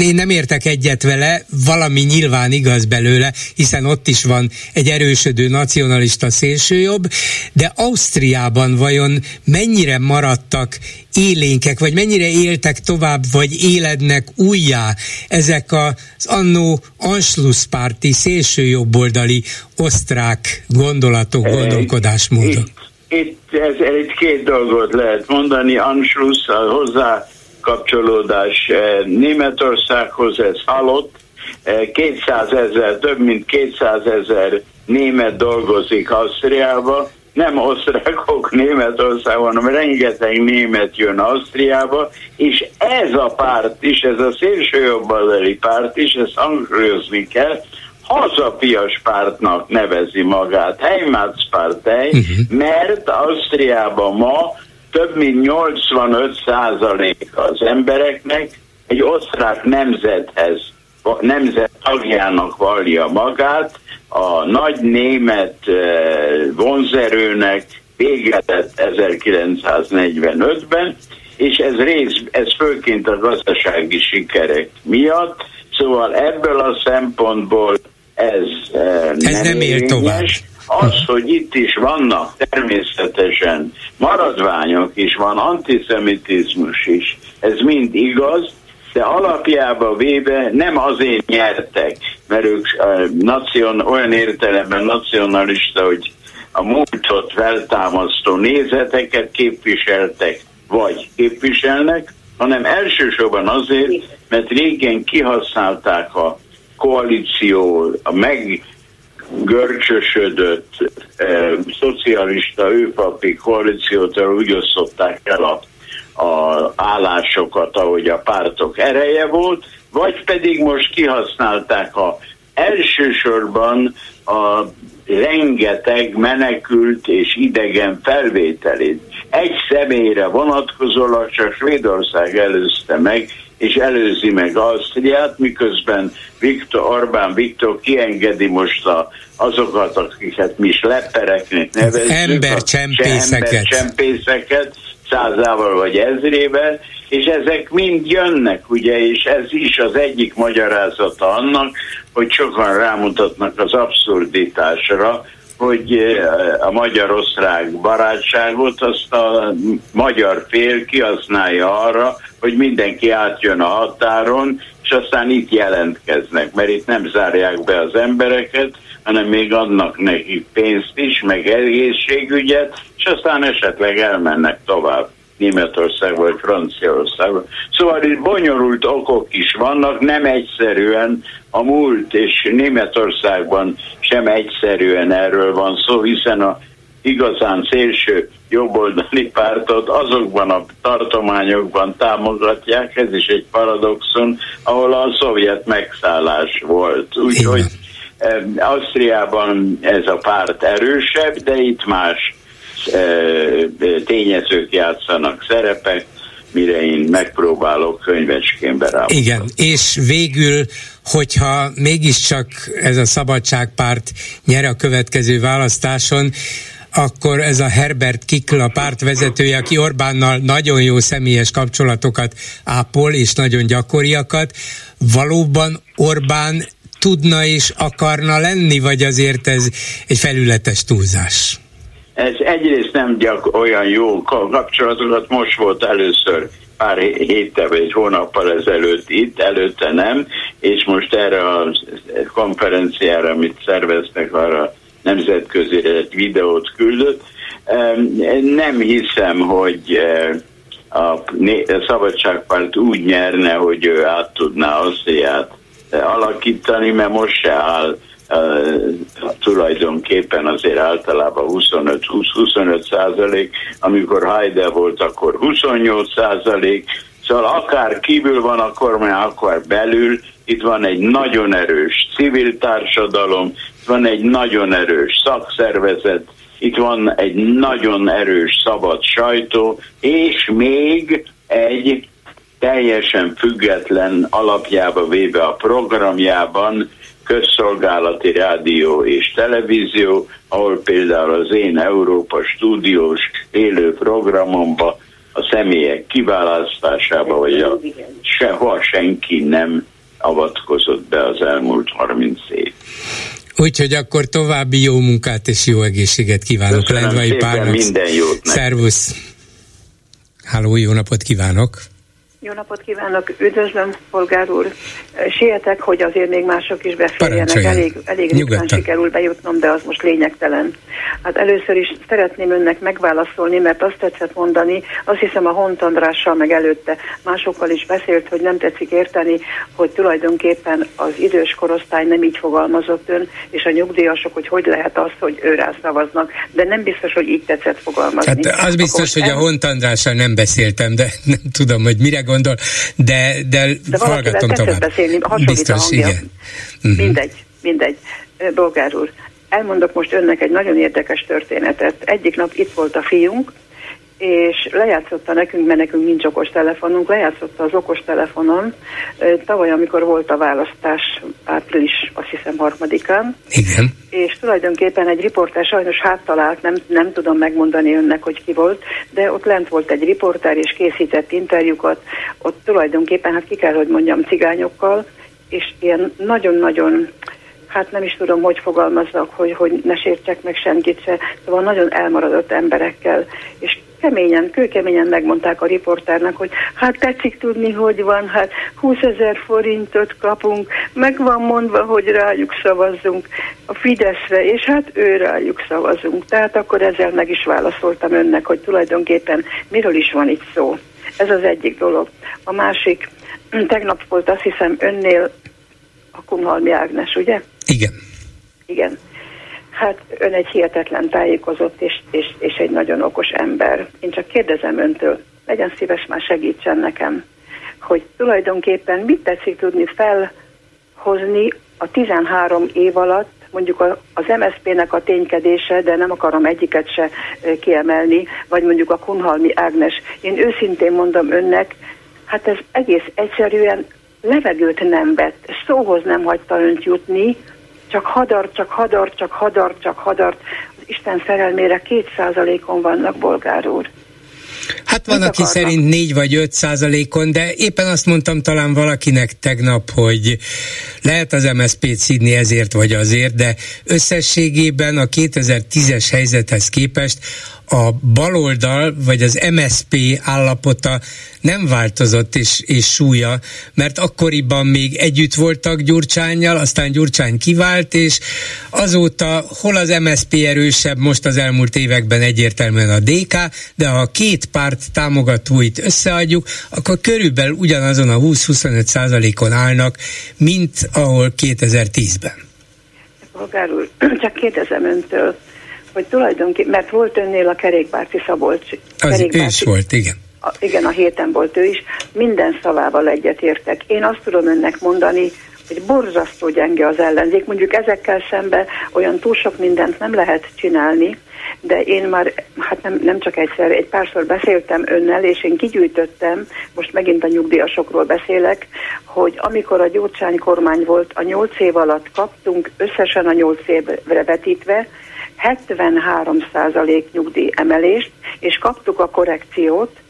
én nem értek egyet vele, valami nyilván igaz belőle, hiszen ott is van egy erősödő nacionalista szélsőjobb, de Ausztriában vajon mennyire maradtak élénkek, vagy mennyire éltek tovább, vagy élednek újjá ezek az annó Anschlusspárti szélsőjobboldali osztrák gondolatok, gondolkodásmódok? Itt, itt, ez, itt két dolgot lehet mondani, Anschluss, a hozzá kapcsolódás eh, Németországhoz, ez halott, 200 eh, ezer, több mint 200 ezer német dolgozik Ausztriába, nem osztrákok Németországban, hanem rengeteg német jön Ausztriába, és ez a párt is, ez a szélsőjobboldali párt is, ezt hangsúlyozni kell, hazapias pártnak nevezi magát, Heimatspártei, uh-huh. mert Ausztriában ma több mint 85 százalék az embereknek egy osztrák nemzethez, nemzet tagjának vallja magát, a nagy német eh, vonzerőnek véget 1945-ben, és ez rész, ez főként a gazdasági sikerek miatt, szóval ebből a szempontból ez, eh, ez nem, nem ér tovább. Az, hogy itt is vannak természetesen maradványok is, van antiszemitizmus is, ez mind igaz, de alapjába véve nem azért nyertek, mert ők nacion, olyan értelemben nacionalista, hogy a múltot feltámasztó nézeteket képviseltek, vagy képviselnek, hanem elsősorban azért, mert régen kihasználták a koalíció, a meggörcsösödött eh, szocialista őpapi koalíciót úgy osztották el a, a állásokat, ahogy a pártok ereje volt, vagy pedig most kihasználták a elsősorban a rengeteg menekült és idegen felvételét. Egy személyre vonatkozólag csak Svédország előzte meg, és előzi meg hát miközben Viktor Orbán Viktor kiengedi most a, azokat, akiket mi is lepereknek nevezzük, embercsempészeket. embercsempészeket, százával vagy ezrével, és ezek mind jönnek, ugye, és ez is az egyik magyarázata annak, hogy sokan rámutatnak az abszurditásra, hogy eh, a magyar-osztrák barátságot azt a magyar fél kihasználja arra, hogy mindenki átjön a határon, és aztán itt jelentkeznek, mert itt nem zárják be az embereket, hanem még adnak nekik pénzt is, meg egészségügyet, és aztán esetleg elmennek tovább. Németország vagy Franciaország. Szóval itt bonyolult okok is vannak, nem egyszerűen a múlt, és Németországban sem egyszerűen erről van szó, hiszen a igazán szélső jobboldali pártot azokban a tartományokban támogatják, ez is egy paradoxon, ahol a szovjet megszállás volt. Úgyhogy Ausztriában ez a párt erősebb, de itt más tényezők játszanak szerepek, mire én megpróbálok könyvecskénbe rá. Igen, és végül, hogyha mégiscsak ez a szabadságpárt nyer a következő választáson, akkor ez a Herbert Kikl, a pártvezetője, aki Orbánnal nagyon jó személyes kapcsolatokat ápol, és nagyon gyakoriakat, valóban Orbán tudna és akarna lenni, vagy azért ez egy felületes túlzás? Ez egyrészt nem gyak olyan jó kapcsolatokat, most volt először pár héttel vagy hónappal ezelőtt itt, előtte nem, és most erre a konferenciára, amit szerveztek, arra nemzetközi egy videót küldött. Nem hiszem, hogy eh, a Szabadságpárt úgy nyerne, hogy ő át tudná Ausztriát alakítani, mert most se áll tulajdonképpen azért általában 25-25 százalék, amikor Haider volt, akkor 28 százalék, Szóval akár kívül van a kormány, akár belül, itt van egy nagyon erős civil társadalom, itt van egy nagyon erős szakszervezet, itt van egy nagyon erős szabad sajtó, és még egy teljesen független alapjába véve a programjában közszolgálati rádió és televízió, ahol például az én Európa stúdiós élő programomban a személyek kiválasztásába, vagy a sehol senki nem avatkozott be az elmúlt 30 év. Úgyhogy akkor további jó munkát és jó egészséget kívánok Köszönöm Lendvai Pálnak. Minden jót Szervusz! Háló, jó napot kívánok! Jó napot kívánok, üdvözlöm, polgár úr. Sietek, hogy azért még mások is beférjenek. Elég, elég ritkán sikerül bejutnom, de az most lényegtelen. Hát először is szeretném önnek megválaszolni, mert azt tetszett mondani, azt hiszem a Hont Andrással meg előtte másokkal is beszélt, hogy nem tetszik érteni, hogy tulajdonképpen az idős korosztály nem így fogalmazott ön, és a nyugdíjasok, hogy hogy lehet az, hogy őrá szavaznak. De nem biztos, hogy így tetszett fogalmazni. Hát az biztos, Akkor hogy a Hont Andrással nem beszéltem, de nem tudom, hogy mire gondol, de, de, de hallgatom tovább. beszélni, Biztos, a igen. Uh-huh. Mindegy, mindegy. Bolgár úr, elmondok most önnek egy nagyon érdekes történetet. Egyik nap itt volt a fiunk, és lejátszotta nekünk, mert nekünk nincs okos telefonunk, lejátszotta az okos telefonon tavaly, amikor volt a választás április, azt hiszem harmadikán. Igen. És tulajdonképpen egy riporter sajnos háttalált, nem, nem tudom megmondani önnek, hogy ki volt, de ott lent volt egy riporter, és készített interjúkat, ott tulajdonképpen, hát ki kell, hogy mondjam, cigányokkal, és ilyen nagyon-nagyon hát nem is tudom, hogy fogalmazzak, hogy, hogy ne sértsek meg senkit se, szóval nagyon elmaradott emberekkel, és keményen, kőkeményen megmondták a riportárnak, hogy hát tetszik tudni, hogy van, hát 20 ezer forintot kapunk, meg van mondva, hogy rájuk szavazzunk a Fideszre, és hát ő rájuk szavazunk. Tehát akkor ezzel meg is válaszoltam önnek, hogy tulajdonképpen miről is van itt szó. Ez az egyik dolog. A másik, tegnap volt azt hiszem önnél a Kunhalmi Ágnes, ugye? Igen. Igen. Hát ön egy hihetetlen tájékozott és, és, és egy nagyon okos ember. Én csak kérdezem öntől, legyen szíves már segítsen nekem, hogy tulajdonképpen mit tetszik tudni felhozni a 13 év alatt, mondjuk az MSZP-nek a ténykedése, de nem akarom egyiket se kiemelni, vagy mondjuk a Kunhalmi Ágnes. Én őszintén mondom önnek, hát ez egész egyszerűen levegőt nem vett, szóhoz nem hagyta önt jutni, csak hadart, csak hadart, csak hadart, csak hadart. Az Isten szerelmére két százalékon vannak, bolgár úr. Hát van, aki szerint 4 vagy 5 százalékon, de éppen azt mondtam talán valakinek tegnap, hogy lehet az MSZP-t szídni ezért vagy azért, de összességében a 2010-es helyzethez képest a baloldal vagy az MSP állapota nem változott és, és súlya, mert akkoriban még együtt voltak Gyurcsányjal, aztán Gyurcsány kivált, és azóta hol az MSP erősebb, most az elmúlt években egyértelműen a DK, de ha a két párt támogatóit összeadjuk, akkor körülbelül ugyanazon a 20-25 százalékon állnak, mint ahol 2010-ben. Polgár úr, csak kérdezem öntől, hogy tulajdonképpen, mert volt önnél a kerékbárti Szabolcs. Az kerékbárti, ő is volt, igen. A, igen, a héten volt ő is. Minden szavával egyetértek. Én azt tudom önnek mondani, hogy borzasztó gyenge az ellenzék. Mondjuk ezekkel szemben olyan túl sok mindent nem lehet csinálni, de én már, hát nem, nem csak egyszer, egy párszor beszéltem önnel, és én kigyűjtöttem, most megint a nyugdíjasokról beszélek, hogy amikor a Gyurcsány kormány volt, a nyolc év alatt kaptunk összesen a nyolc évre vetítve 73% nyugdíj emelést, és kaptuk a korrekciót,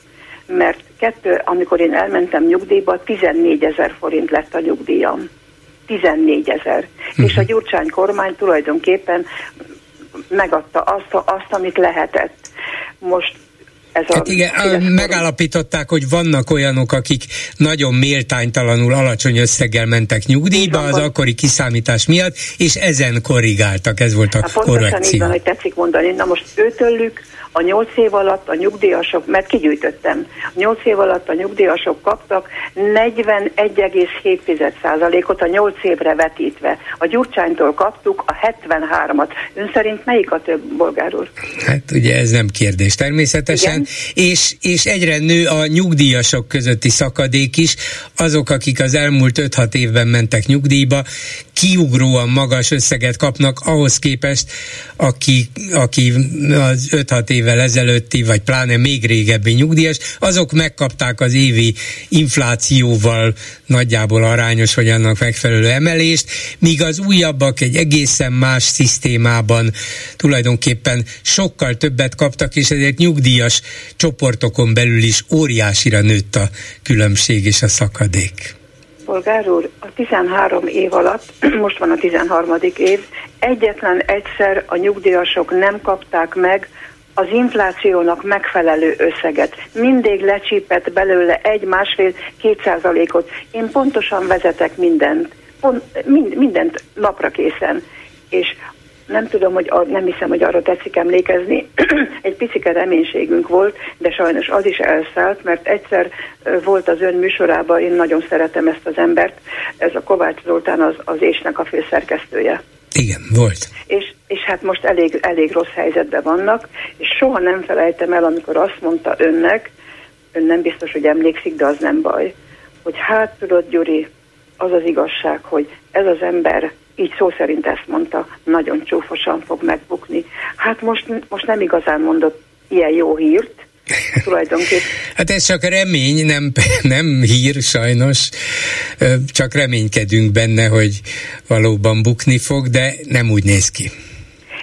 mert kettő, amikor én elmentem nyugdíjba, 14 ezer forint lett a nyugdíjam. 14 ezer. Uh-huh. És a Gyurcsány kormány tulajdonképpen megadta azt, azt, amit lehetett. Most ez a hát igen, megállapították, hogy vannak olyanok, akik nagyon méltánytalanul alacsony összeggel mentek nyugdíjba az akkori kiszámítás miatt, és ezen korrigáltak, ez volt a hát korrekció. így van, hogy tetszik mondani. Na most őtőlük a nyolc év alatt a nyugdíjasok, mert kigyűjtöttem, a nyolc év alatt a nyugdíjasok kaptak 41,7%-ot a nyolc évre vetítve. A Gyurcsánytól kaptuk a 73-at. Ön szerint melyik a több, bolgár úr? Hát ugye ez nem kérdés természetesen, és, és egyre nő a nyugdíjasok közötti szakadék is, azok, akik az elmúlt 5-6 évben mentek nyugdíjba, kiugróan magas összeget kapnak ahhoz képest, aki, aki az 5-6 évvel ezelőtti, vagy pláne még régebbi nyugdíjas, azok megkapták az évi inflációval nagyjából arányos, vagy annak megfelelő emelést, míg az újabbak egy egészen más szisztémában tulajdonképpen sokkal többet kaptak, és ezért nyugdíjas csoportokon belül is óriásira nőtt a különbség és a szakadék polgár úr, a 13 év alatt, most van a 13. év, egyetlen egyszer a nyugdíjasok nem kapták meg az inflációnak megfelelő összeget. Mindig lecsípett belőle egy, másfél, két százalékot. Én pontosan vezetek mindent, pont, mind, mindent napra készen. És nem tudom, hogy nem hiszem, hogy arra tetszik emlékezni. Egy picike reménységünk volt, de sajnos az is elszállt, mert egyszer volt az ön műsorában, én nagyon szeretem ezt az embert, ez a Kovács Zoltán az, az ésnek a főszerkesztője. Igen, volt. És, és hát most elég, elég rossz helyzetben vannak, és soha nem felejtem el, amikor azt mondta önnek, ön nem biztos, hogy emlékszik, de az nem baj, hogy hát tudod, Gyuri, az az igazság, hogy ez az ember így szó szerint ezt mondta, nagyon csúfosan fog megbukni. Hát most, most nem igazán mondott ilyen jó hírt, tulajdonképpen. Hát ez csak remény, nem, nem hír sajnos, csak reménykedünk benne, hogy valóban bukni fog, de nem úgy néz ki.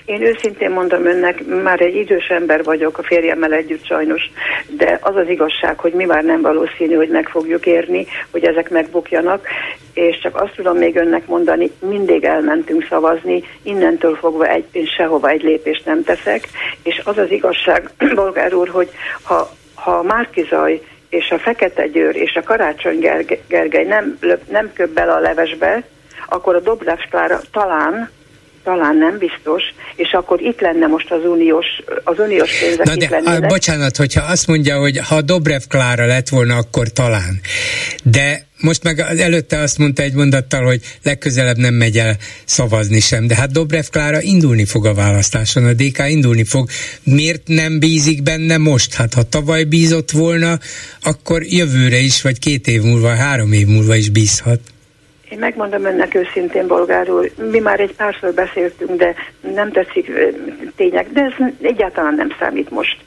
Én őszintén mondom önnek, már egy idős ember vagyok a férjemmel együtt sajnos, de az az igazság, hogy mi már nem valószínű, hogy meg fogjuk érni, hogy ezek megbukjanak, és csak azt tudom még önnek mondani, mindig elmentünk szavazni, innentől fogva egy, én sehova egy lépést nem teszek, és az az igazság, bolgár úr, hogy ha, ha Márkizaj és a Fekete Győr és a Karácsony Gergely nem, nem köp bele a levesbe, akkor a Dobrev Klára talán talán nem biztos, és akkor itt lenne most az uniós, az uniós pénzek Na de, a, bocsánat, hogyha azt mondja, hogy ha Dobrev Klára lett volna, akkor talán. De most meg előtte azt mondta egy mondattal, hogy legközelebb nem megy el szavazni sem, de hát Dobrev Klára indulni fog a választáson, a DK indulni fog. Miért nem bízik benne most? Hát ha tavaly bízott volna, akkor jövőre is, vagy két év múlva, három év múlva is bízhat. Én megmondom önnek őszintén, bolgár úr, mi már egy párszor beszéltünk, de nem tetszik tények, de ez egyáltalán nem számít most.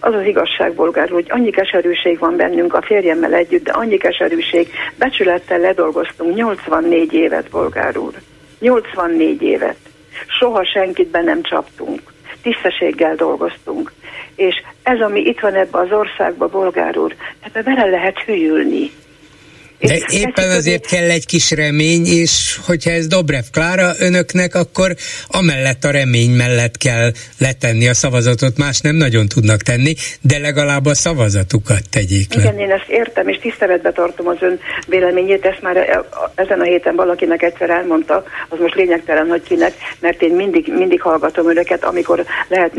Az az igazság, bolgár úr, hogy annyi keserűség van bennünk a férjemmel együtt, de annyi keserűség, becsülettel ledolgoztunk 84 évet, bolgár úr. 84 évet. Soha senkit be nem csaptunk. Tisztességgel dolgoztunk. És ez, ami itt van ebbe az országba, bolgár úr, ebbe bele lehet hűlni de éppen azért kell egy kis remény, és hogyha ez Dobrev Klára önöknek, akkor amellett a remény mellett kell letenni a szavazatot, más nem nagyon tudnak tenni, de legalább a szavazatukat tegyék le. Igen, én ezt értem, és tiszteletbe tartom az ön véleményét, ezt már e- ezen a héten valakinek egyszer elmondta, az most lényegtelen, hogy kinek, mert én mindig, mindig hallgatom önöket, amikor lehet,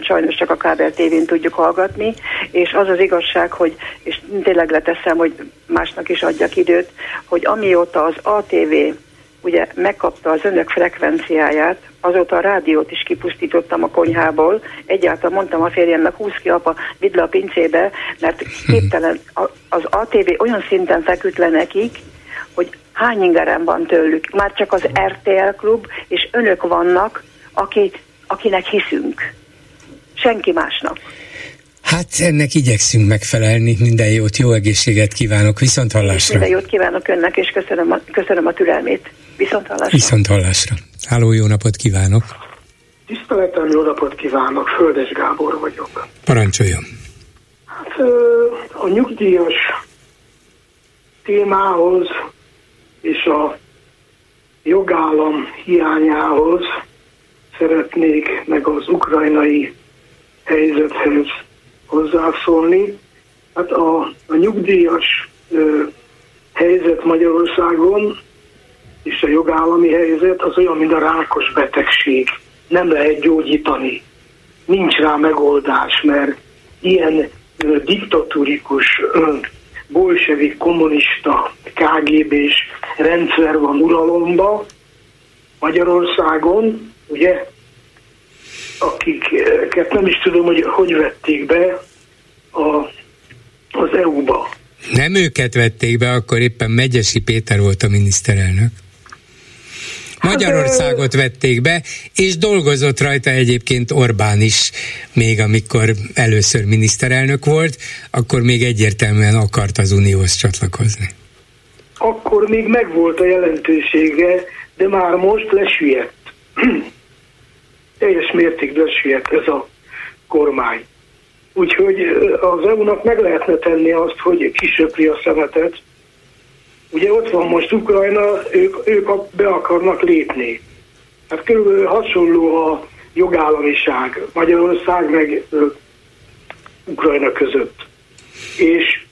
sajnos csak a kábel tévén tudjuk hallgatni, és az az igazság, hogy, és tényleg leteszem, hogy másnak is adja adjak időt, hogy amióta az ATV ugye megkapta az önök frekvenciáját, azóta a rádiót is kipusztítottam a konyhából, egyáltalán mondtam a férjemnek, húz ki apa, vidd le a pincébe, mert képtelen, az ATV olyan szinten feküdt le nekik, hogy hány ingerem van tőlük. Már csak az RTL klub, és önök vannak, aki, akinek hiszünk. Senki másnak. Hát ennek igyekszünk megfelelni, minden jót, jó egészséget kívánok, viszont hallásra. Minden jót kívánok önnek, és köszönöm a, köszönöm a türelmét. Viszont hallásra. Viszont hallásra. Háló, jó napot kívánok. Tiszteletem, jó napot kívánok, Földes Gábor vagyok. Parancsoljon. Hát a nyugdíjas témához és a jogállam hiányához szeretnék meg az ukrajnai helyzethez hozzászólni. Hát a, a nyugdíjas ö, helyzet Magyarországon és a jogállami helyzet az olyan, mint a rákos betegség. Nem lehet gyógyítani. Nincs rá megoldás, mert ilyen ö, diktatúrikus, ö, bolsevik, kommunista, KGB-s rendszer van uralomba Magyarországon, ugye akiket nem is tudom, hogy hogy vették be a, az EU-ba. Nem őket vették be, akkor éppen Megyesi Péter volt a miniszterelnök. Magyarországot vették be, és dolgozott rajta egyébként Orbán is, még amikor először miniszterelnök volt, akkor még egyértelműen akart az Unióhoz csatlakozni. Akkor még megvolt a jelentősége, de már most lesüllyedt teljes mértékben süllyedt ez a kormány. Úgyhogy az EU-nak meg lehetne tenni azt, hogy kisöpri a szemetet. Ugye ott van most Ukrajna, ők, ők be akarnak lépni. Hát körülbelül hasonló a jogállamiság Magyarország meg Ukrajna között. És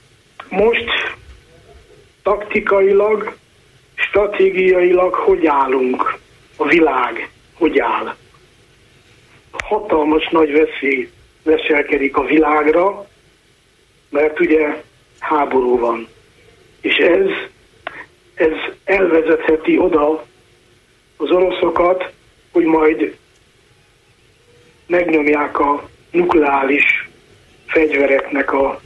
most taktikailag, stratégiailag hogy állunk? A világ hogy áll? Hatalmas nagy veszély veselkedik a világra, mert ugye háború van. És ez, ez elvezetheti oda az oroszokat, hogy majd megnyomják a nukleáris fegyvereknek a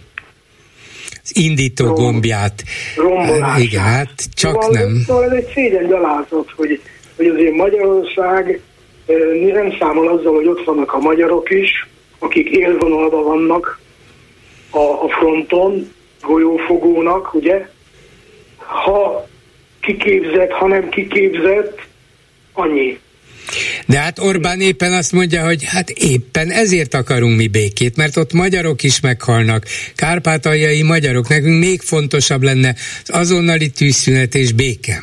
az indító rom, gombját. Rombolását. Igen, hát csak szóval, nem. Szóval ez egy szégyen gyalázat, hogy, hogy azért Magyarország nem számol azzal, hogy ott vannak a magyarok is, akik élvonalban vannak a, a fronton, golyófogónak, ugye? Ha kiképzett, ha nem kiképzett, annyi. De hát Orbán éppen azt mondja, hogy hát éppen ezért akarunk mi békét, mert ott magyarok is meghalnak, kárpátaljai magyarok, nekünk még fontosabb lenne az azonnali tűzszünet és béke.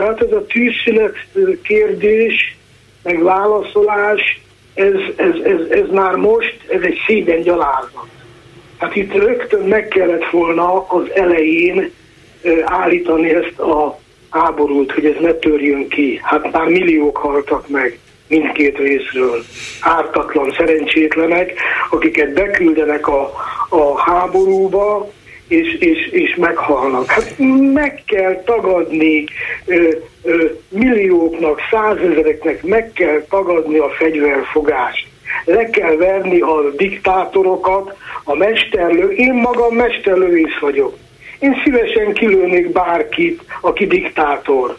Hát ez a tűzszünet kérdés, meg válaszolás, ez, ez, ez, ez már most, ez egy szégyen gyalázat. Hát itt rögtön meg kellett volna az elején állítani ezt a háborút, hogy ez ne törjön ki. Hát már milliók haltak meg mindkét részről. Ártatlan, szerencsétlenek, akiket beküldenek a, a háborúba, és, és, és meghalnak. Hát meg kell tagadni millióknak, százezereknek meg kell tagadni a fegyverfogást. Le kell verni a diktátorokat, a mesterlő. Én magam mesterlővész vagyok. Én szívesen kilőnék bárkit, aki diktátor.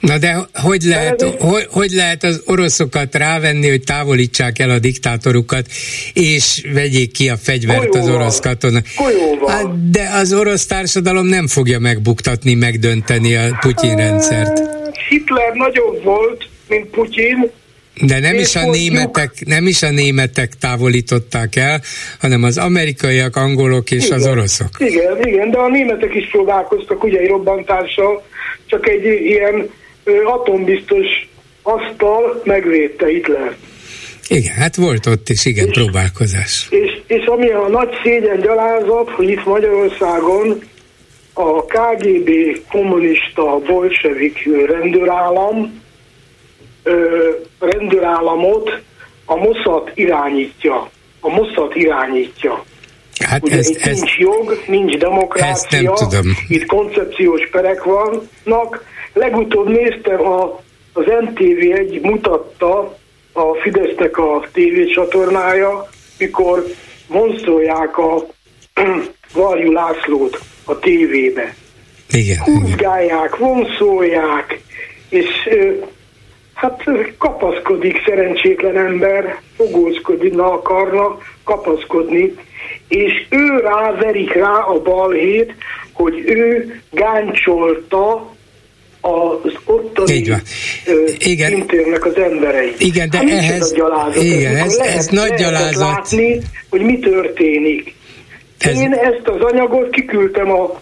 Na de hogy lehet, hogy, hogy lehet az oroszokat rávenni, hogy távolítsák el a diktátorukat, és vegyék ki a fegyvert Golyóval. az orosz katona? Hát, de az orosz társadalom nem fogja megbuktatni, megdönteni a Putyin rendszert. Hitler nagyobb volt, mint Putyin, de nem is, a németek, nem is a németek távolították el, hanem az amerikaiak, angolok és igen, az oroszok. Igen, igen, de a németek is próbálkoztak ugye egy robbantással, csak egy ilyen atombiztos asztal megvédte Hitler. Igen, hát volt ott is, igen, és, próbálkozás. És, és ami a nagy szégyen gyalázat, hogy itt Magyarországon a KGB kommunista bolsevik rendőrállam ö, rendőrállamot a Mossad irányítja. A Mossad irányítja. Hát Ugye ez, itt ez, nincs jog, nincs demokrácia, nem tudom. itt koncepciós perek vannak. Legutóbb néztem, a, az MTV egy mutatta a Fidesznek a tévécsatornája, mikor vonszolják a Varjú Lászlót a tévébe. Igen. Húzgálják, vonszolják, és Hát kapaszkodik szerencsétlen ember, fogózkodni akarna, kapaszkodni, és ő ráverik rá a balhét, hogy ő gáncsolta az ottani Így van. Igen. intérnek az embereit. Igen, de hát ehhez... Ez, gyalázat, igen, ez, lehet, ez nagy gyalázat. látni, hogy mi történik. Ez... Én ezt az anyagot kiküldtem a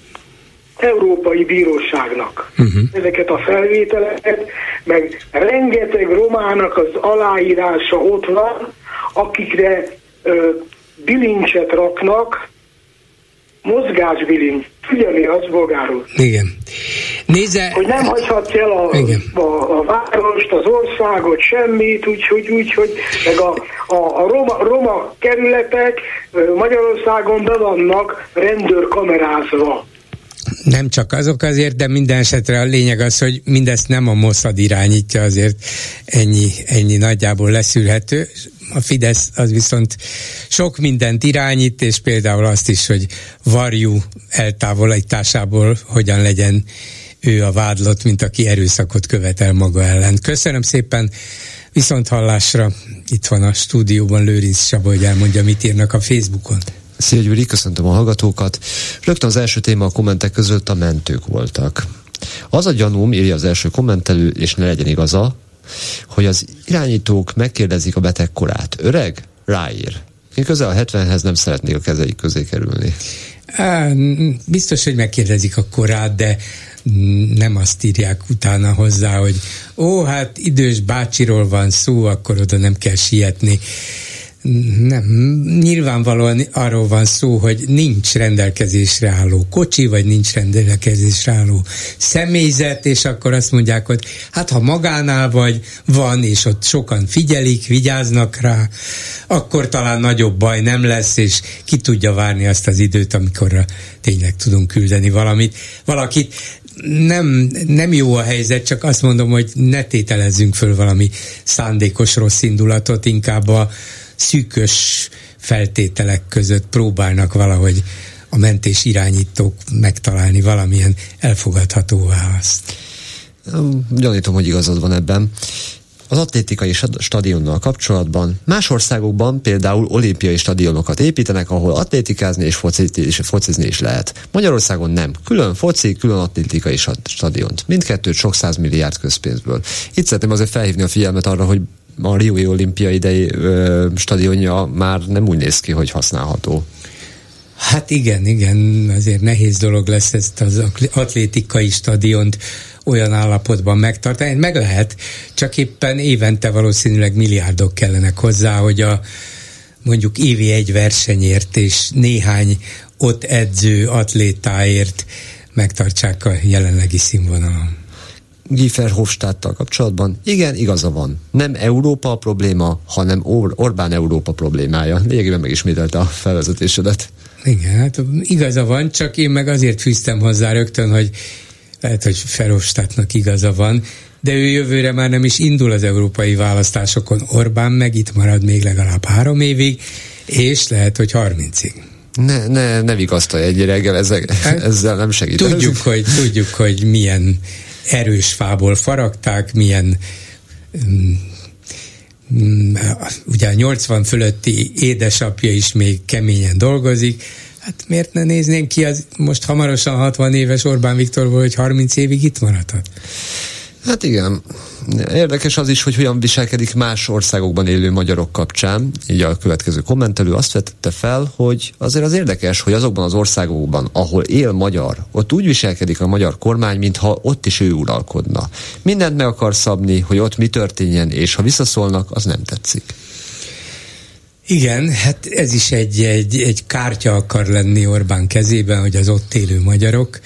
Európai Bíróságnak uh-huh. ezeket a felvételeket, meg rengeteg romának az aláírása ott van, akikre ö, bilincset raknak, mozgásbilincs. Mi az, bolgáról? Igen. Nézze... Hogy nem hagyhatsz el a, a, a várost, az országot, semmit, úgyhogy, úgy, hogy meg a, a, a roma, roma kerületek Magyarországon be vannak rendőrkamerázva nem csak azok azért, de minden esetre a lényeg az, hogy mindezt nem a Mossad irányítja, azért ennyi, ennyi nagyjából leszűrhető. A Fidesz az viszont sok mindent irányít, és például azt is, hogy varjú eltávolításából hogyan legyen ő a vádlott, mint aki erőszakot követel maga ellen. Köszönöm szépen, viszont hallásra. Itt van a stúdióban Lőrinc Saba, hogy elmondja, mit írnak a Facebookon. Szia Gyuri, köszöntöm a hallgatókat. Rögtön az első téma a kommentek között a mentők voltak. Az a gyanúm, írja az első kommentelő, és ne legyen igaza, hogy az irányítók megkérdezik a beteg korát. Öreg? Ráír. Én közel a 70-hez nem szeretnék a kezeik közé kerülni. Biztos, hogy megkérdezik a korát, de nem azt írják utána hozzá, hogy ó, hát idős bácsiról van szó, akkor oda nem kell sietni. Nem, nyilvánvalóan arról van szó, hogy nincs rendelkezésre álló kocsi, vagy nincs rendelkezésre álló személyzet, és akkor azt mondják, hogy hát ha magánál vagy, van, és ott sokan figyelik, vigyáznak rá, akkor talán nagyobb baj nem lesz, és ki tudja várni azt az időt, amikor tényleg tudunk küldeni valamit, valakit. Nem, nem jó a helyzet, csak azt mondom, hogy ne tételezzünk föl valami szándékos rossz indulatot, inkább a szűkös feltételek között próbálnak valahogy a mentés irányítók megtalálni valamilyen elfogadható választ. Gyanítom, hogy igazad van ebben. az atlétikai stadionnal kapcsolatban. Más országokban például olimpiai stadionokat építenek, ahol atlétikázni és focizni, és focizni is lehet. Magyarországon nem. Külön foci, külön atlétikai stadiont. Mindkettőt sok milliárd közpénzből. Itt szeretném azért felhívni a figyelmet arra, hogy a Riói olimpia idei ö, stadionja már nem úgy néz ki, hogy használható. Hát igen, igen, azért nehéz dolog lesz ezt az atlétikai stadiont olyan állapotban megtartani. Meg lehet, csak éppen évente valószínűleg milliárdok kellenek hozzá, hogy a mondjuk évi egy versenyért és néhány ott edző atlétáért megtartsák a jelenlegi színvonalon. Giefer Hofstadttal kapcsolatban, igen, igaza van. Nem Európa a probléma, hanem Or- Orbán Európa problémája. Lényegében megismételte a felvezetésedet. Igen, hát igaza van, csak én meg azért fűztem hozzá rögtön, hogy lehet, hogy Verhofstadtnak igaza van, de ő jövőre már nem is indul az európai választásokon. Orbán meg itt marad még legalább három évig, és lehet, hogy harmincig. Ne, ne, ne vigasztalj egy reggel, ezzel, hát, ezzel nem segít. Tudjuk hogy, tudjuk, hogy milyen erős fából faragták, milyen um, ugye a 80 fölötti édesapja is még keményen dolgozik, hát miért ne néznénk ki az most hamarosan 60 éves Orbán Viktorból, hogy 30 évig itt maradhat? Hát igen. Érdekes az is, hogy hogyan viselkedik más országokban élő magyarok kapcsán. Így a következő kommentelő azt vetette fel, hogy azért az érdekes, hogy azokban az országokban, ahol él magyar, ott úgy viselkedik a magyar kormány, mintha ott is ő uralkodna. Mindent meg akar szabni, hogy ott mi történjen, és ha visszaszólnak, az nem tetszik. Igen, hát ez is egy, egy, egy kártya akar lenni Orbán kezében, hogy az ott élő magyarok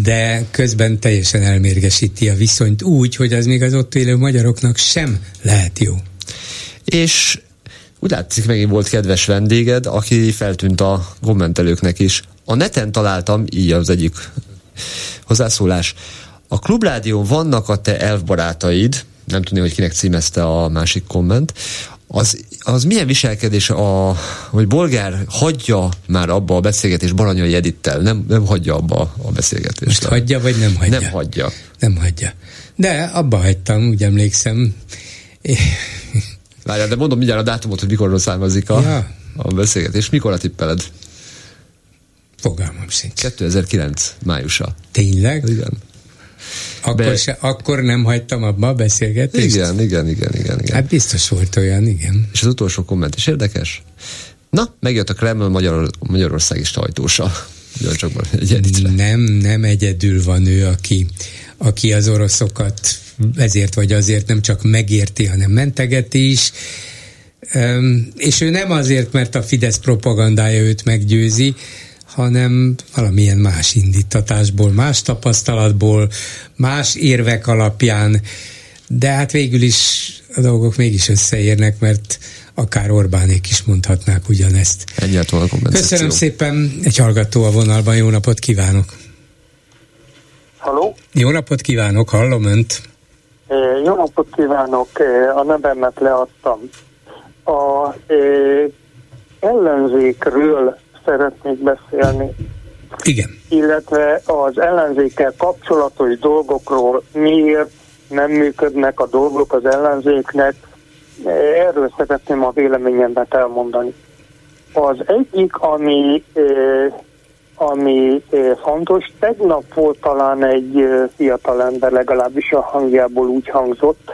de közben teljesen elmérgesíti a viszonyt úgy, hogy az még az ott élő magyaroknak sem lehet jó. És úgy látszik, megint volt kedves vendéged, aki feltűnt a kommentelőknek is. A neten találtam, így az egyik hozzászólás. A klubrádión vannak a te elfbarátaid, nem tudni, hogy kinek címezte a másik komment, az, az milyen viselkedés, a, hogy Bolgár hagyja már abba a beszélgetést Baranyai Edittel, nem, nem hagyja abba a beszélgetést. Most hagyja, vagy nem hagyja? Nem hagyja. Nem hagyja. De abba hagytam, úgy emlékszem. Várjál, de mondom mindjárt a dátumot, hogy mikorról származik a, ja. a beszélgetés. Mikor a tippeled? Fogalmam sincs. 2009 májusa. Tényleg? Igen. Akkor, Be... se, akkor nem hagytam abba a beszélgetést? Igen, igen, igen, igen, igen. Hát biztos volt olyan, igen. És az utolsó komment is érdekes. Na, megjött a Kreml Magyar, Magyarországi sajtósa. Csak egy nem, nem egyedül van ő, aki, aki az oroszokat ezért vagy azért nem csak megérti, hanem mentegeti is. és ő nem azért, mert a Fidesz propagandája őt meggyőzi, hanem valamilyen más indítatásból, más tapasztalatból, más érvek alapján, de hát végül is a dolgok mégis összeérnek, mert akár Orbánék is mondhatnák ugyanezt. A Köszönöm szépen, egy hallgató a vonalban, jó napot kívánok! Halló? Jó napot kívánok, hallom Önt! Jó napot kívánok, a nevemet leadtam. A ellenzékről szeretnék beszélni. Igen. Illetve az ellenzékkel kapcsolatos dolgokról, miért nem működnek a dolgok az ellenzéknek, erről szeretném a véleményemet elmondani. Az egyik, ami, ami fontos, tegnap volt talán egy fiatalember, legalábbis a hangjából úgy hangzott,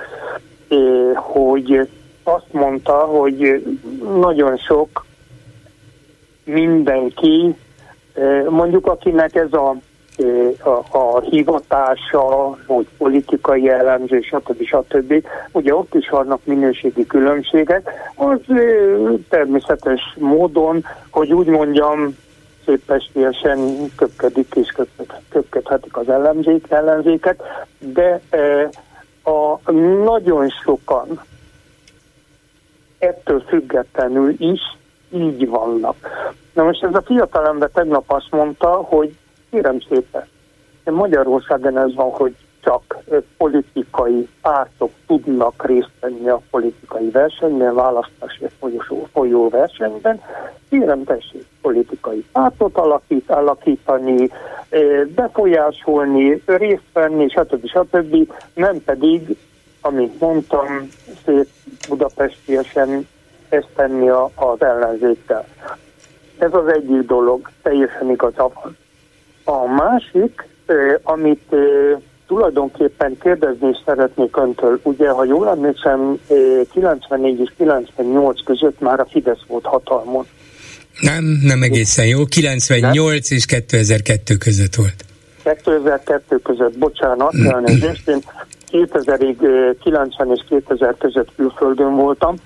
hogy azt mondta, hogy nagyon sok mindenki, mondjuk akinek ez a, a, a hivatása, vagy politikai elemző, stb. stb. Ugye ott is vannak minőségi különbségek, az természetes módon, hogy úgy mondjam, szépestélyesen köpködik és köpködhetik az ellenzék, ellenzéket, de a nagyon sokan ettől függetlenül is így vannak. Na most ez a fiatalember tegnap azt mondta, hogy kérem szépen, Magyarországon ez van, hogy csak politikai pártok tudnak részt venni a politikai versenyben, választási folyosó, folyó versenyben. Kérem tessék politikai pártot alakít, alakítani, befolyásolni, részt venni, stb. stb. Nem pedig amit mondtam, szép budapestiesen ezt tenni az ellenzékkel. Ez az egyik dolog, teljesen igaza van. A másik, amit tulajdonképpen kérdezni is szeretnék öntől. Ugye, ha jól emlékszem, 94 és 98 között már a Fidesz volt hatalmon. Nem, nem egészen jó. 98 nem? és 2002 között volt. 2002 között, bocsánat, elnézést, én 2000-ig 90 és 2000 között külföldön voltam,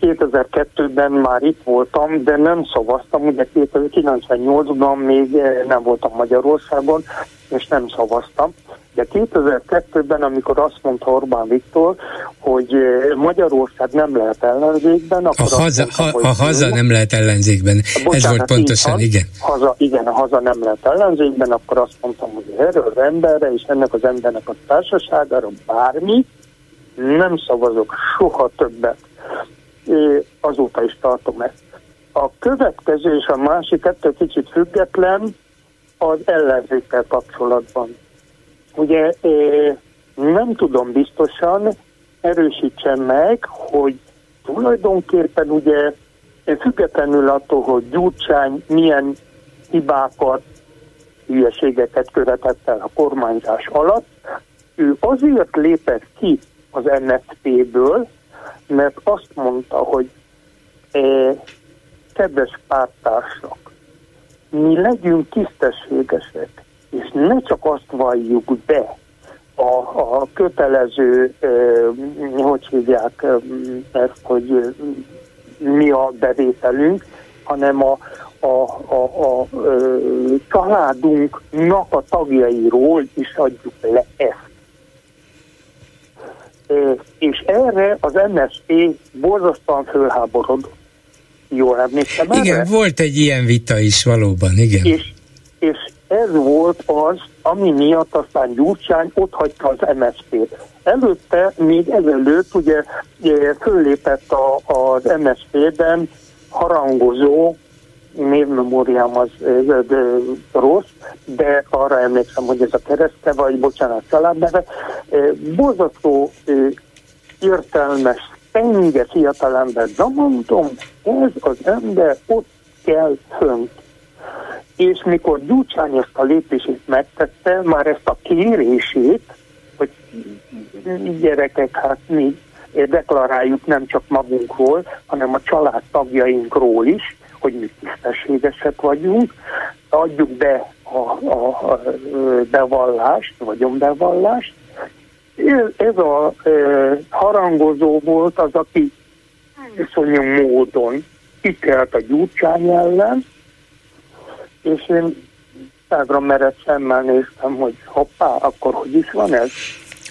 2002-ben már itt voltam, de nem szavaztam, ugye 1998-ban még nem voltam Magyarországon, és nem szavaztam. De 2002-ben, amikor azt mondta Orbán Viktor, hogy Magyarország nem lehet ellenzékben, akkor a haza, mondta, ha, a haza nem lehet ellenzékben. Bocsánat, Ez volt pontosan, van, igen. Haza, igen, a haza nem lehet ellenzékben, akkor azt mondtam, hogy erről az emberre és ennek az embernek a társaságára bármi, nem szavazok soha többet. Azóta is tartom ezt. A következő és a másik ettől kicsit független az ellenzékkel kapcsolatban. Ugye nem tudom biztosan, erősítsen meg, hogy tulajdonképpen ugye függetlenül attól, hogy Gyurcsány milyen hibákat, hülyeségeket követett el a kormányzás alatt, ő azért lépett ki az NSZP-ből, mert azt mondta, hogy eh, kedves pártársak, mi legyünk tisztességesek, és ne csak azt valljuk be, a, a kötelező, eh, hogy hívják ezt, hogy mi a bevételünk, hanem a, a, a, a, a családunknak a tagjairól is adjuk le ezt. És erre az MSZP borzasztóan fölháborodott. Jól emlékszem Igen, erre? volt egy ilyen vita is valóban, igen. És, és ez volt az, ami miatt aztán Gyurcsány ott hagyta az MSZP-t. Előtte, még ezelőtt ugye föllépett a, az MSZP-ben harangozó névmemóriám az de rossz, de arra emlékszem, hogy ez a kereszte, vagy bocsánat, családneve. Borzasztó értelmes, penge fiatalember, de mondom, ez az ember ott kell fönt. És mikor Gyurcsány ezt a lépését megtette, már ezt a kérését, hogy gyerekek, hát mi deklaráljuk nem csak magunkról, hanem a család tagjainkról is, hogy mi tisztességesek vagyunk, adjuk be a, a, a bevallást, vagyonbevallást. Ez a e, harangozó volt az, aki iszonyú módon kitelt a gyurcsány ellen, és én szágra merett szemmel néztem, hogy hoppá, akkor hogy is van ez?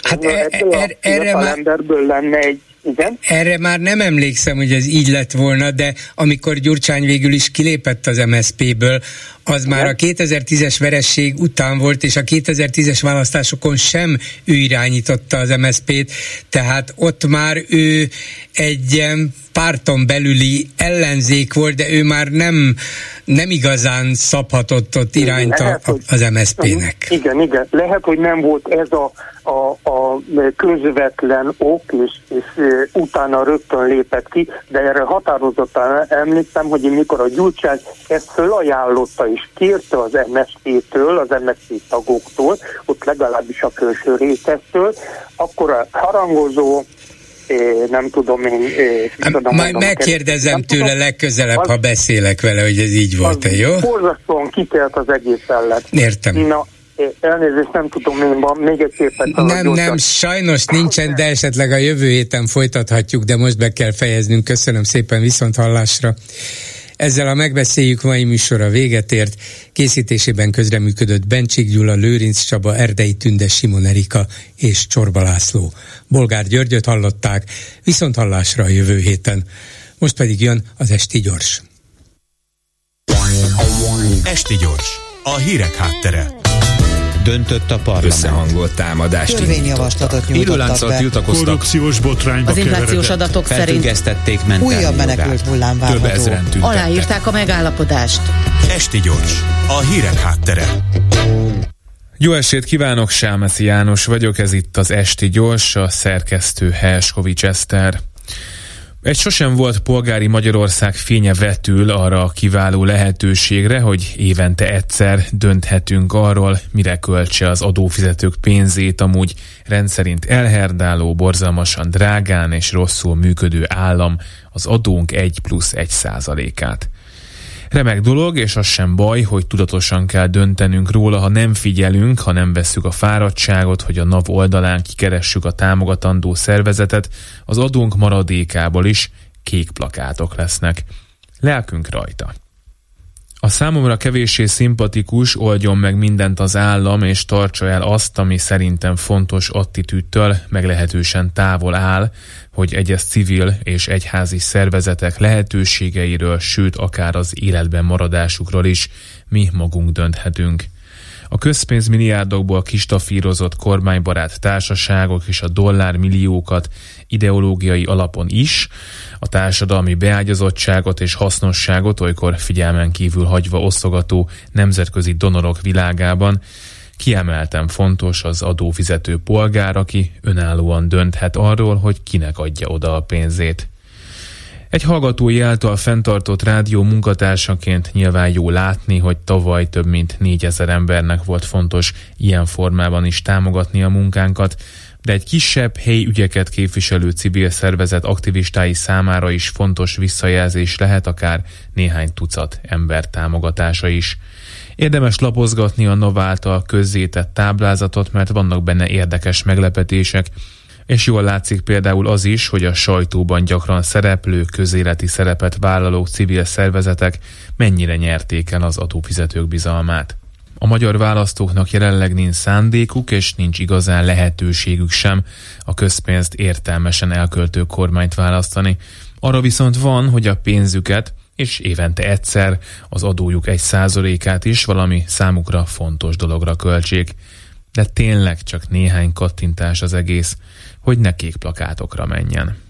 Hát e, er, erre már... emberből lenne egy igen. Erre már nem emlékszem, hogy ez így lett volna, de amikor Gyurcsány végül is kilépett az MSZP-ből, az Igen. már a 2010-es veresség után volt, és a 2010-es választásokon sem ő irányította az MSZP-t, tehát ott már ő egy párton belüli ellenzék volt, de ő már nem, nem igazán szabhatott ott irányt Lehet, a, az MSZP-nek. Igen, igen. Lehet, hogy nem volt ez a, a, a közvetlen ok, és, és utána rögtön lépett ki, de erre határozottan emlékszem, hogy mikor a Gyurcsány ezt fölajánlotta és kérte az MSZP-től, az MSZP tagoktól, ott legalábbis a külső rétettől, akkor a harangozó nem tudom én... Tudom, Majd megkérdezem tőle tudom, legközelebb, az, ha beszélek vele, hogy ez így volt-e, jó? Borzasztóan kitelt az egész ellen. Értem. Na, elnézést, nem tudom, én van, még egy képet. Nem, nem, sajnos nincsen, de esetleg a jövő héten folytathatjuk, de most be kell fejeznünk. Köszönöm szépen, viszont hallásra. Ezzel a megbeszéljük mai műsora véget ért. Készítésében közreműködött Bencsik Gyula, Lőrinc Csaba, Erdei Tünde, Simon Erika és Csorba László. Bolgár Györgyöt hallották, viszont hallásra a jövő héten. Most pedig jön az Esti Gyors. Esti Gyors, a hírek háttere döntött a parlament. Összehangolt támadást Törvényjavaslatot nyújtottak be. tiltakoztak. Korrupciós botrányba Az inflációs adatok szerint újabb menekült hullám várható. Aláírták a megállapodást. Esti gyors, a hírek háttere. Jó estét kívánok, Sámeszi János vagyok, ez itt az Esti Gyors, a szerkesztő Helskovics Eszter. Egy sosem volt polgári Magyarország fénye vetül arra a kiváló lehetőségre, hogy évente egyszer dönthetünk arról, mire költse az adófizetők pénzét amúgy rendszerint elherdáló, borzalmasan drágán és rosszul működő állam az adónk 1 plusz 1 százalékát. Remek dolog, és az sem baj, hogy tudatosan kell döntenünk róla, ha nem figyelünk, ha nem vesszük a fáradtságot, hogy a NAV oldalán kikeressük a támogatandó szervezetet, az adónk maradékából is kék plakátok lesznek. Lelkünk rajta. A számomra kevéssé szimpatikus, oldjon meg mindent az állam, és tartsa el azt, ami szerintem fontos attitűdtől meglehetősen távol áll, hogy egyes civil és egyházi szervezetek lehetőségeiről, sőt akár az életben maradásukról is mi magunk dönthetünk. A közpénzmilliárdokból kistafírozott kormánybarát társaságok és a dollármilliókat ideológiai alapon is, a társadalmi beágyazottságot és hasznosságot olykor figyelmen kívül hagyva osztogató nemzetközi donorok világában kiemelten fontos az adófizető polgár, aki önállóan dönthet arról, hogy kinek adja oda a pénzét. Egy hallgatói által fenntartott rádió munkatársaként nyilván jó látni, hogy tavaly több mint négyezer embernek volt fontos ilyen formában is támogatni a munkánkat, de egy kisebb helyi ügyeket képviselő civil szervezet aktivistái számára is fontos visszajelzés lehet akár néhány tucat ember támogatása is. Érdemes lapozgatni a NOV által közzétett táblázatot, mert vannak benne érdekes meglepetések, és jól látszik például az is, hogy a sajtóban gyakran szereplő, közéleti szerepet vállaló civil szervezetek mennyire nyerték el az adófizetők bizalmát. A magyar választóknak jelenleg nincs szándékuk, és nincs igazán lehetőségük sem a közpénzt értelmesen elköltő kormányt választani. Arra viszont van, hogy a pénzüket és évente egyszer az adójuk egy százalékát is valami számukra fontos dologra költsék. De tényleg csak néhány kattintás az egész, hogy ne kék plakátokra menjen.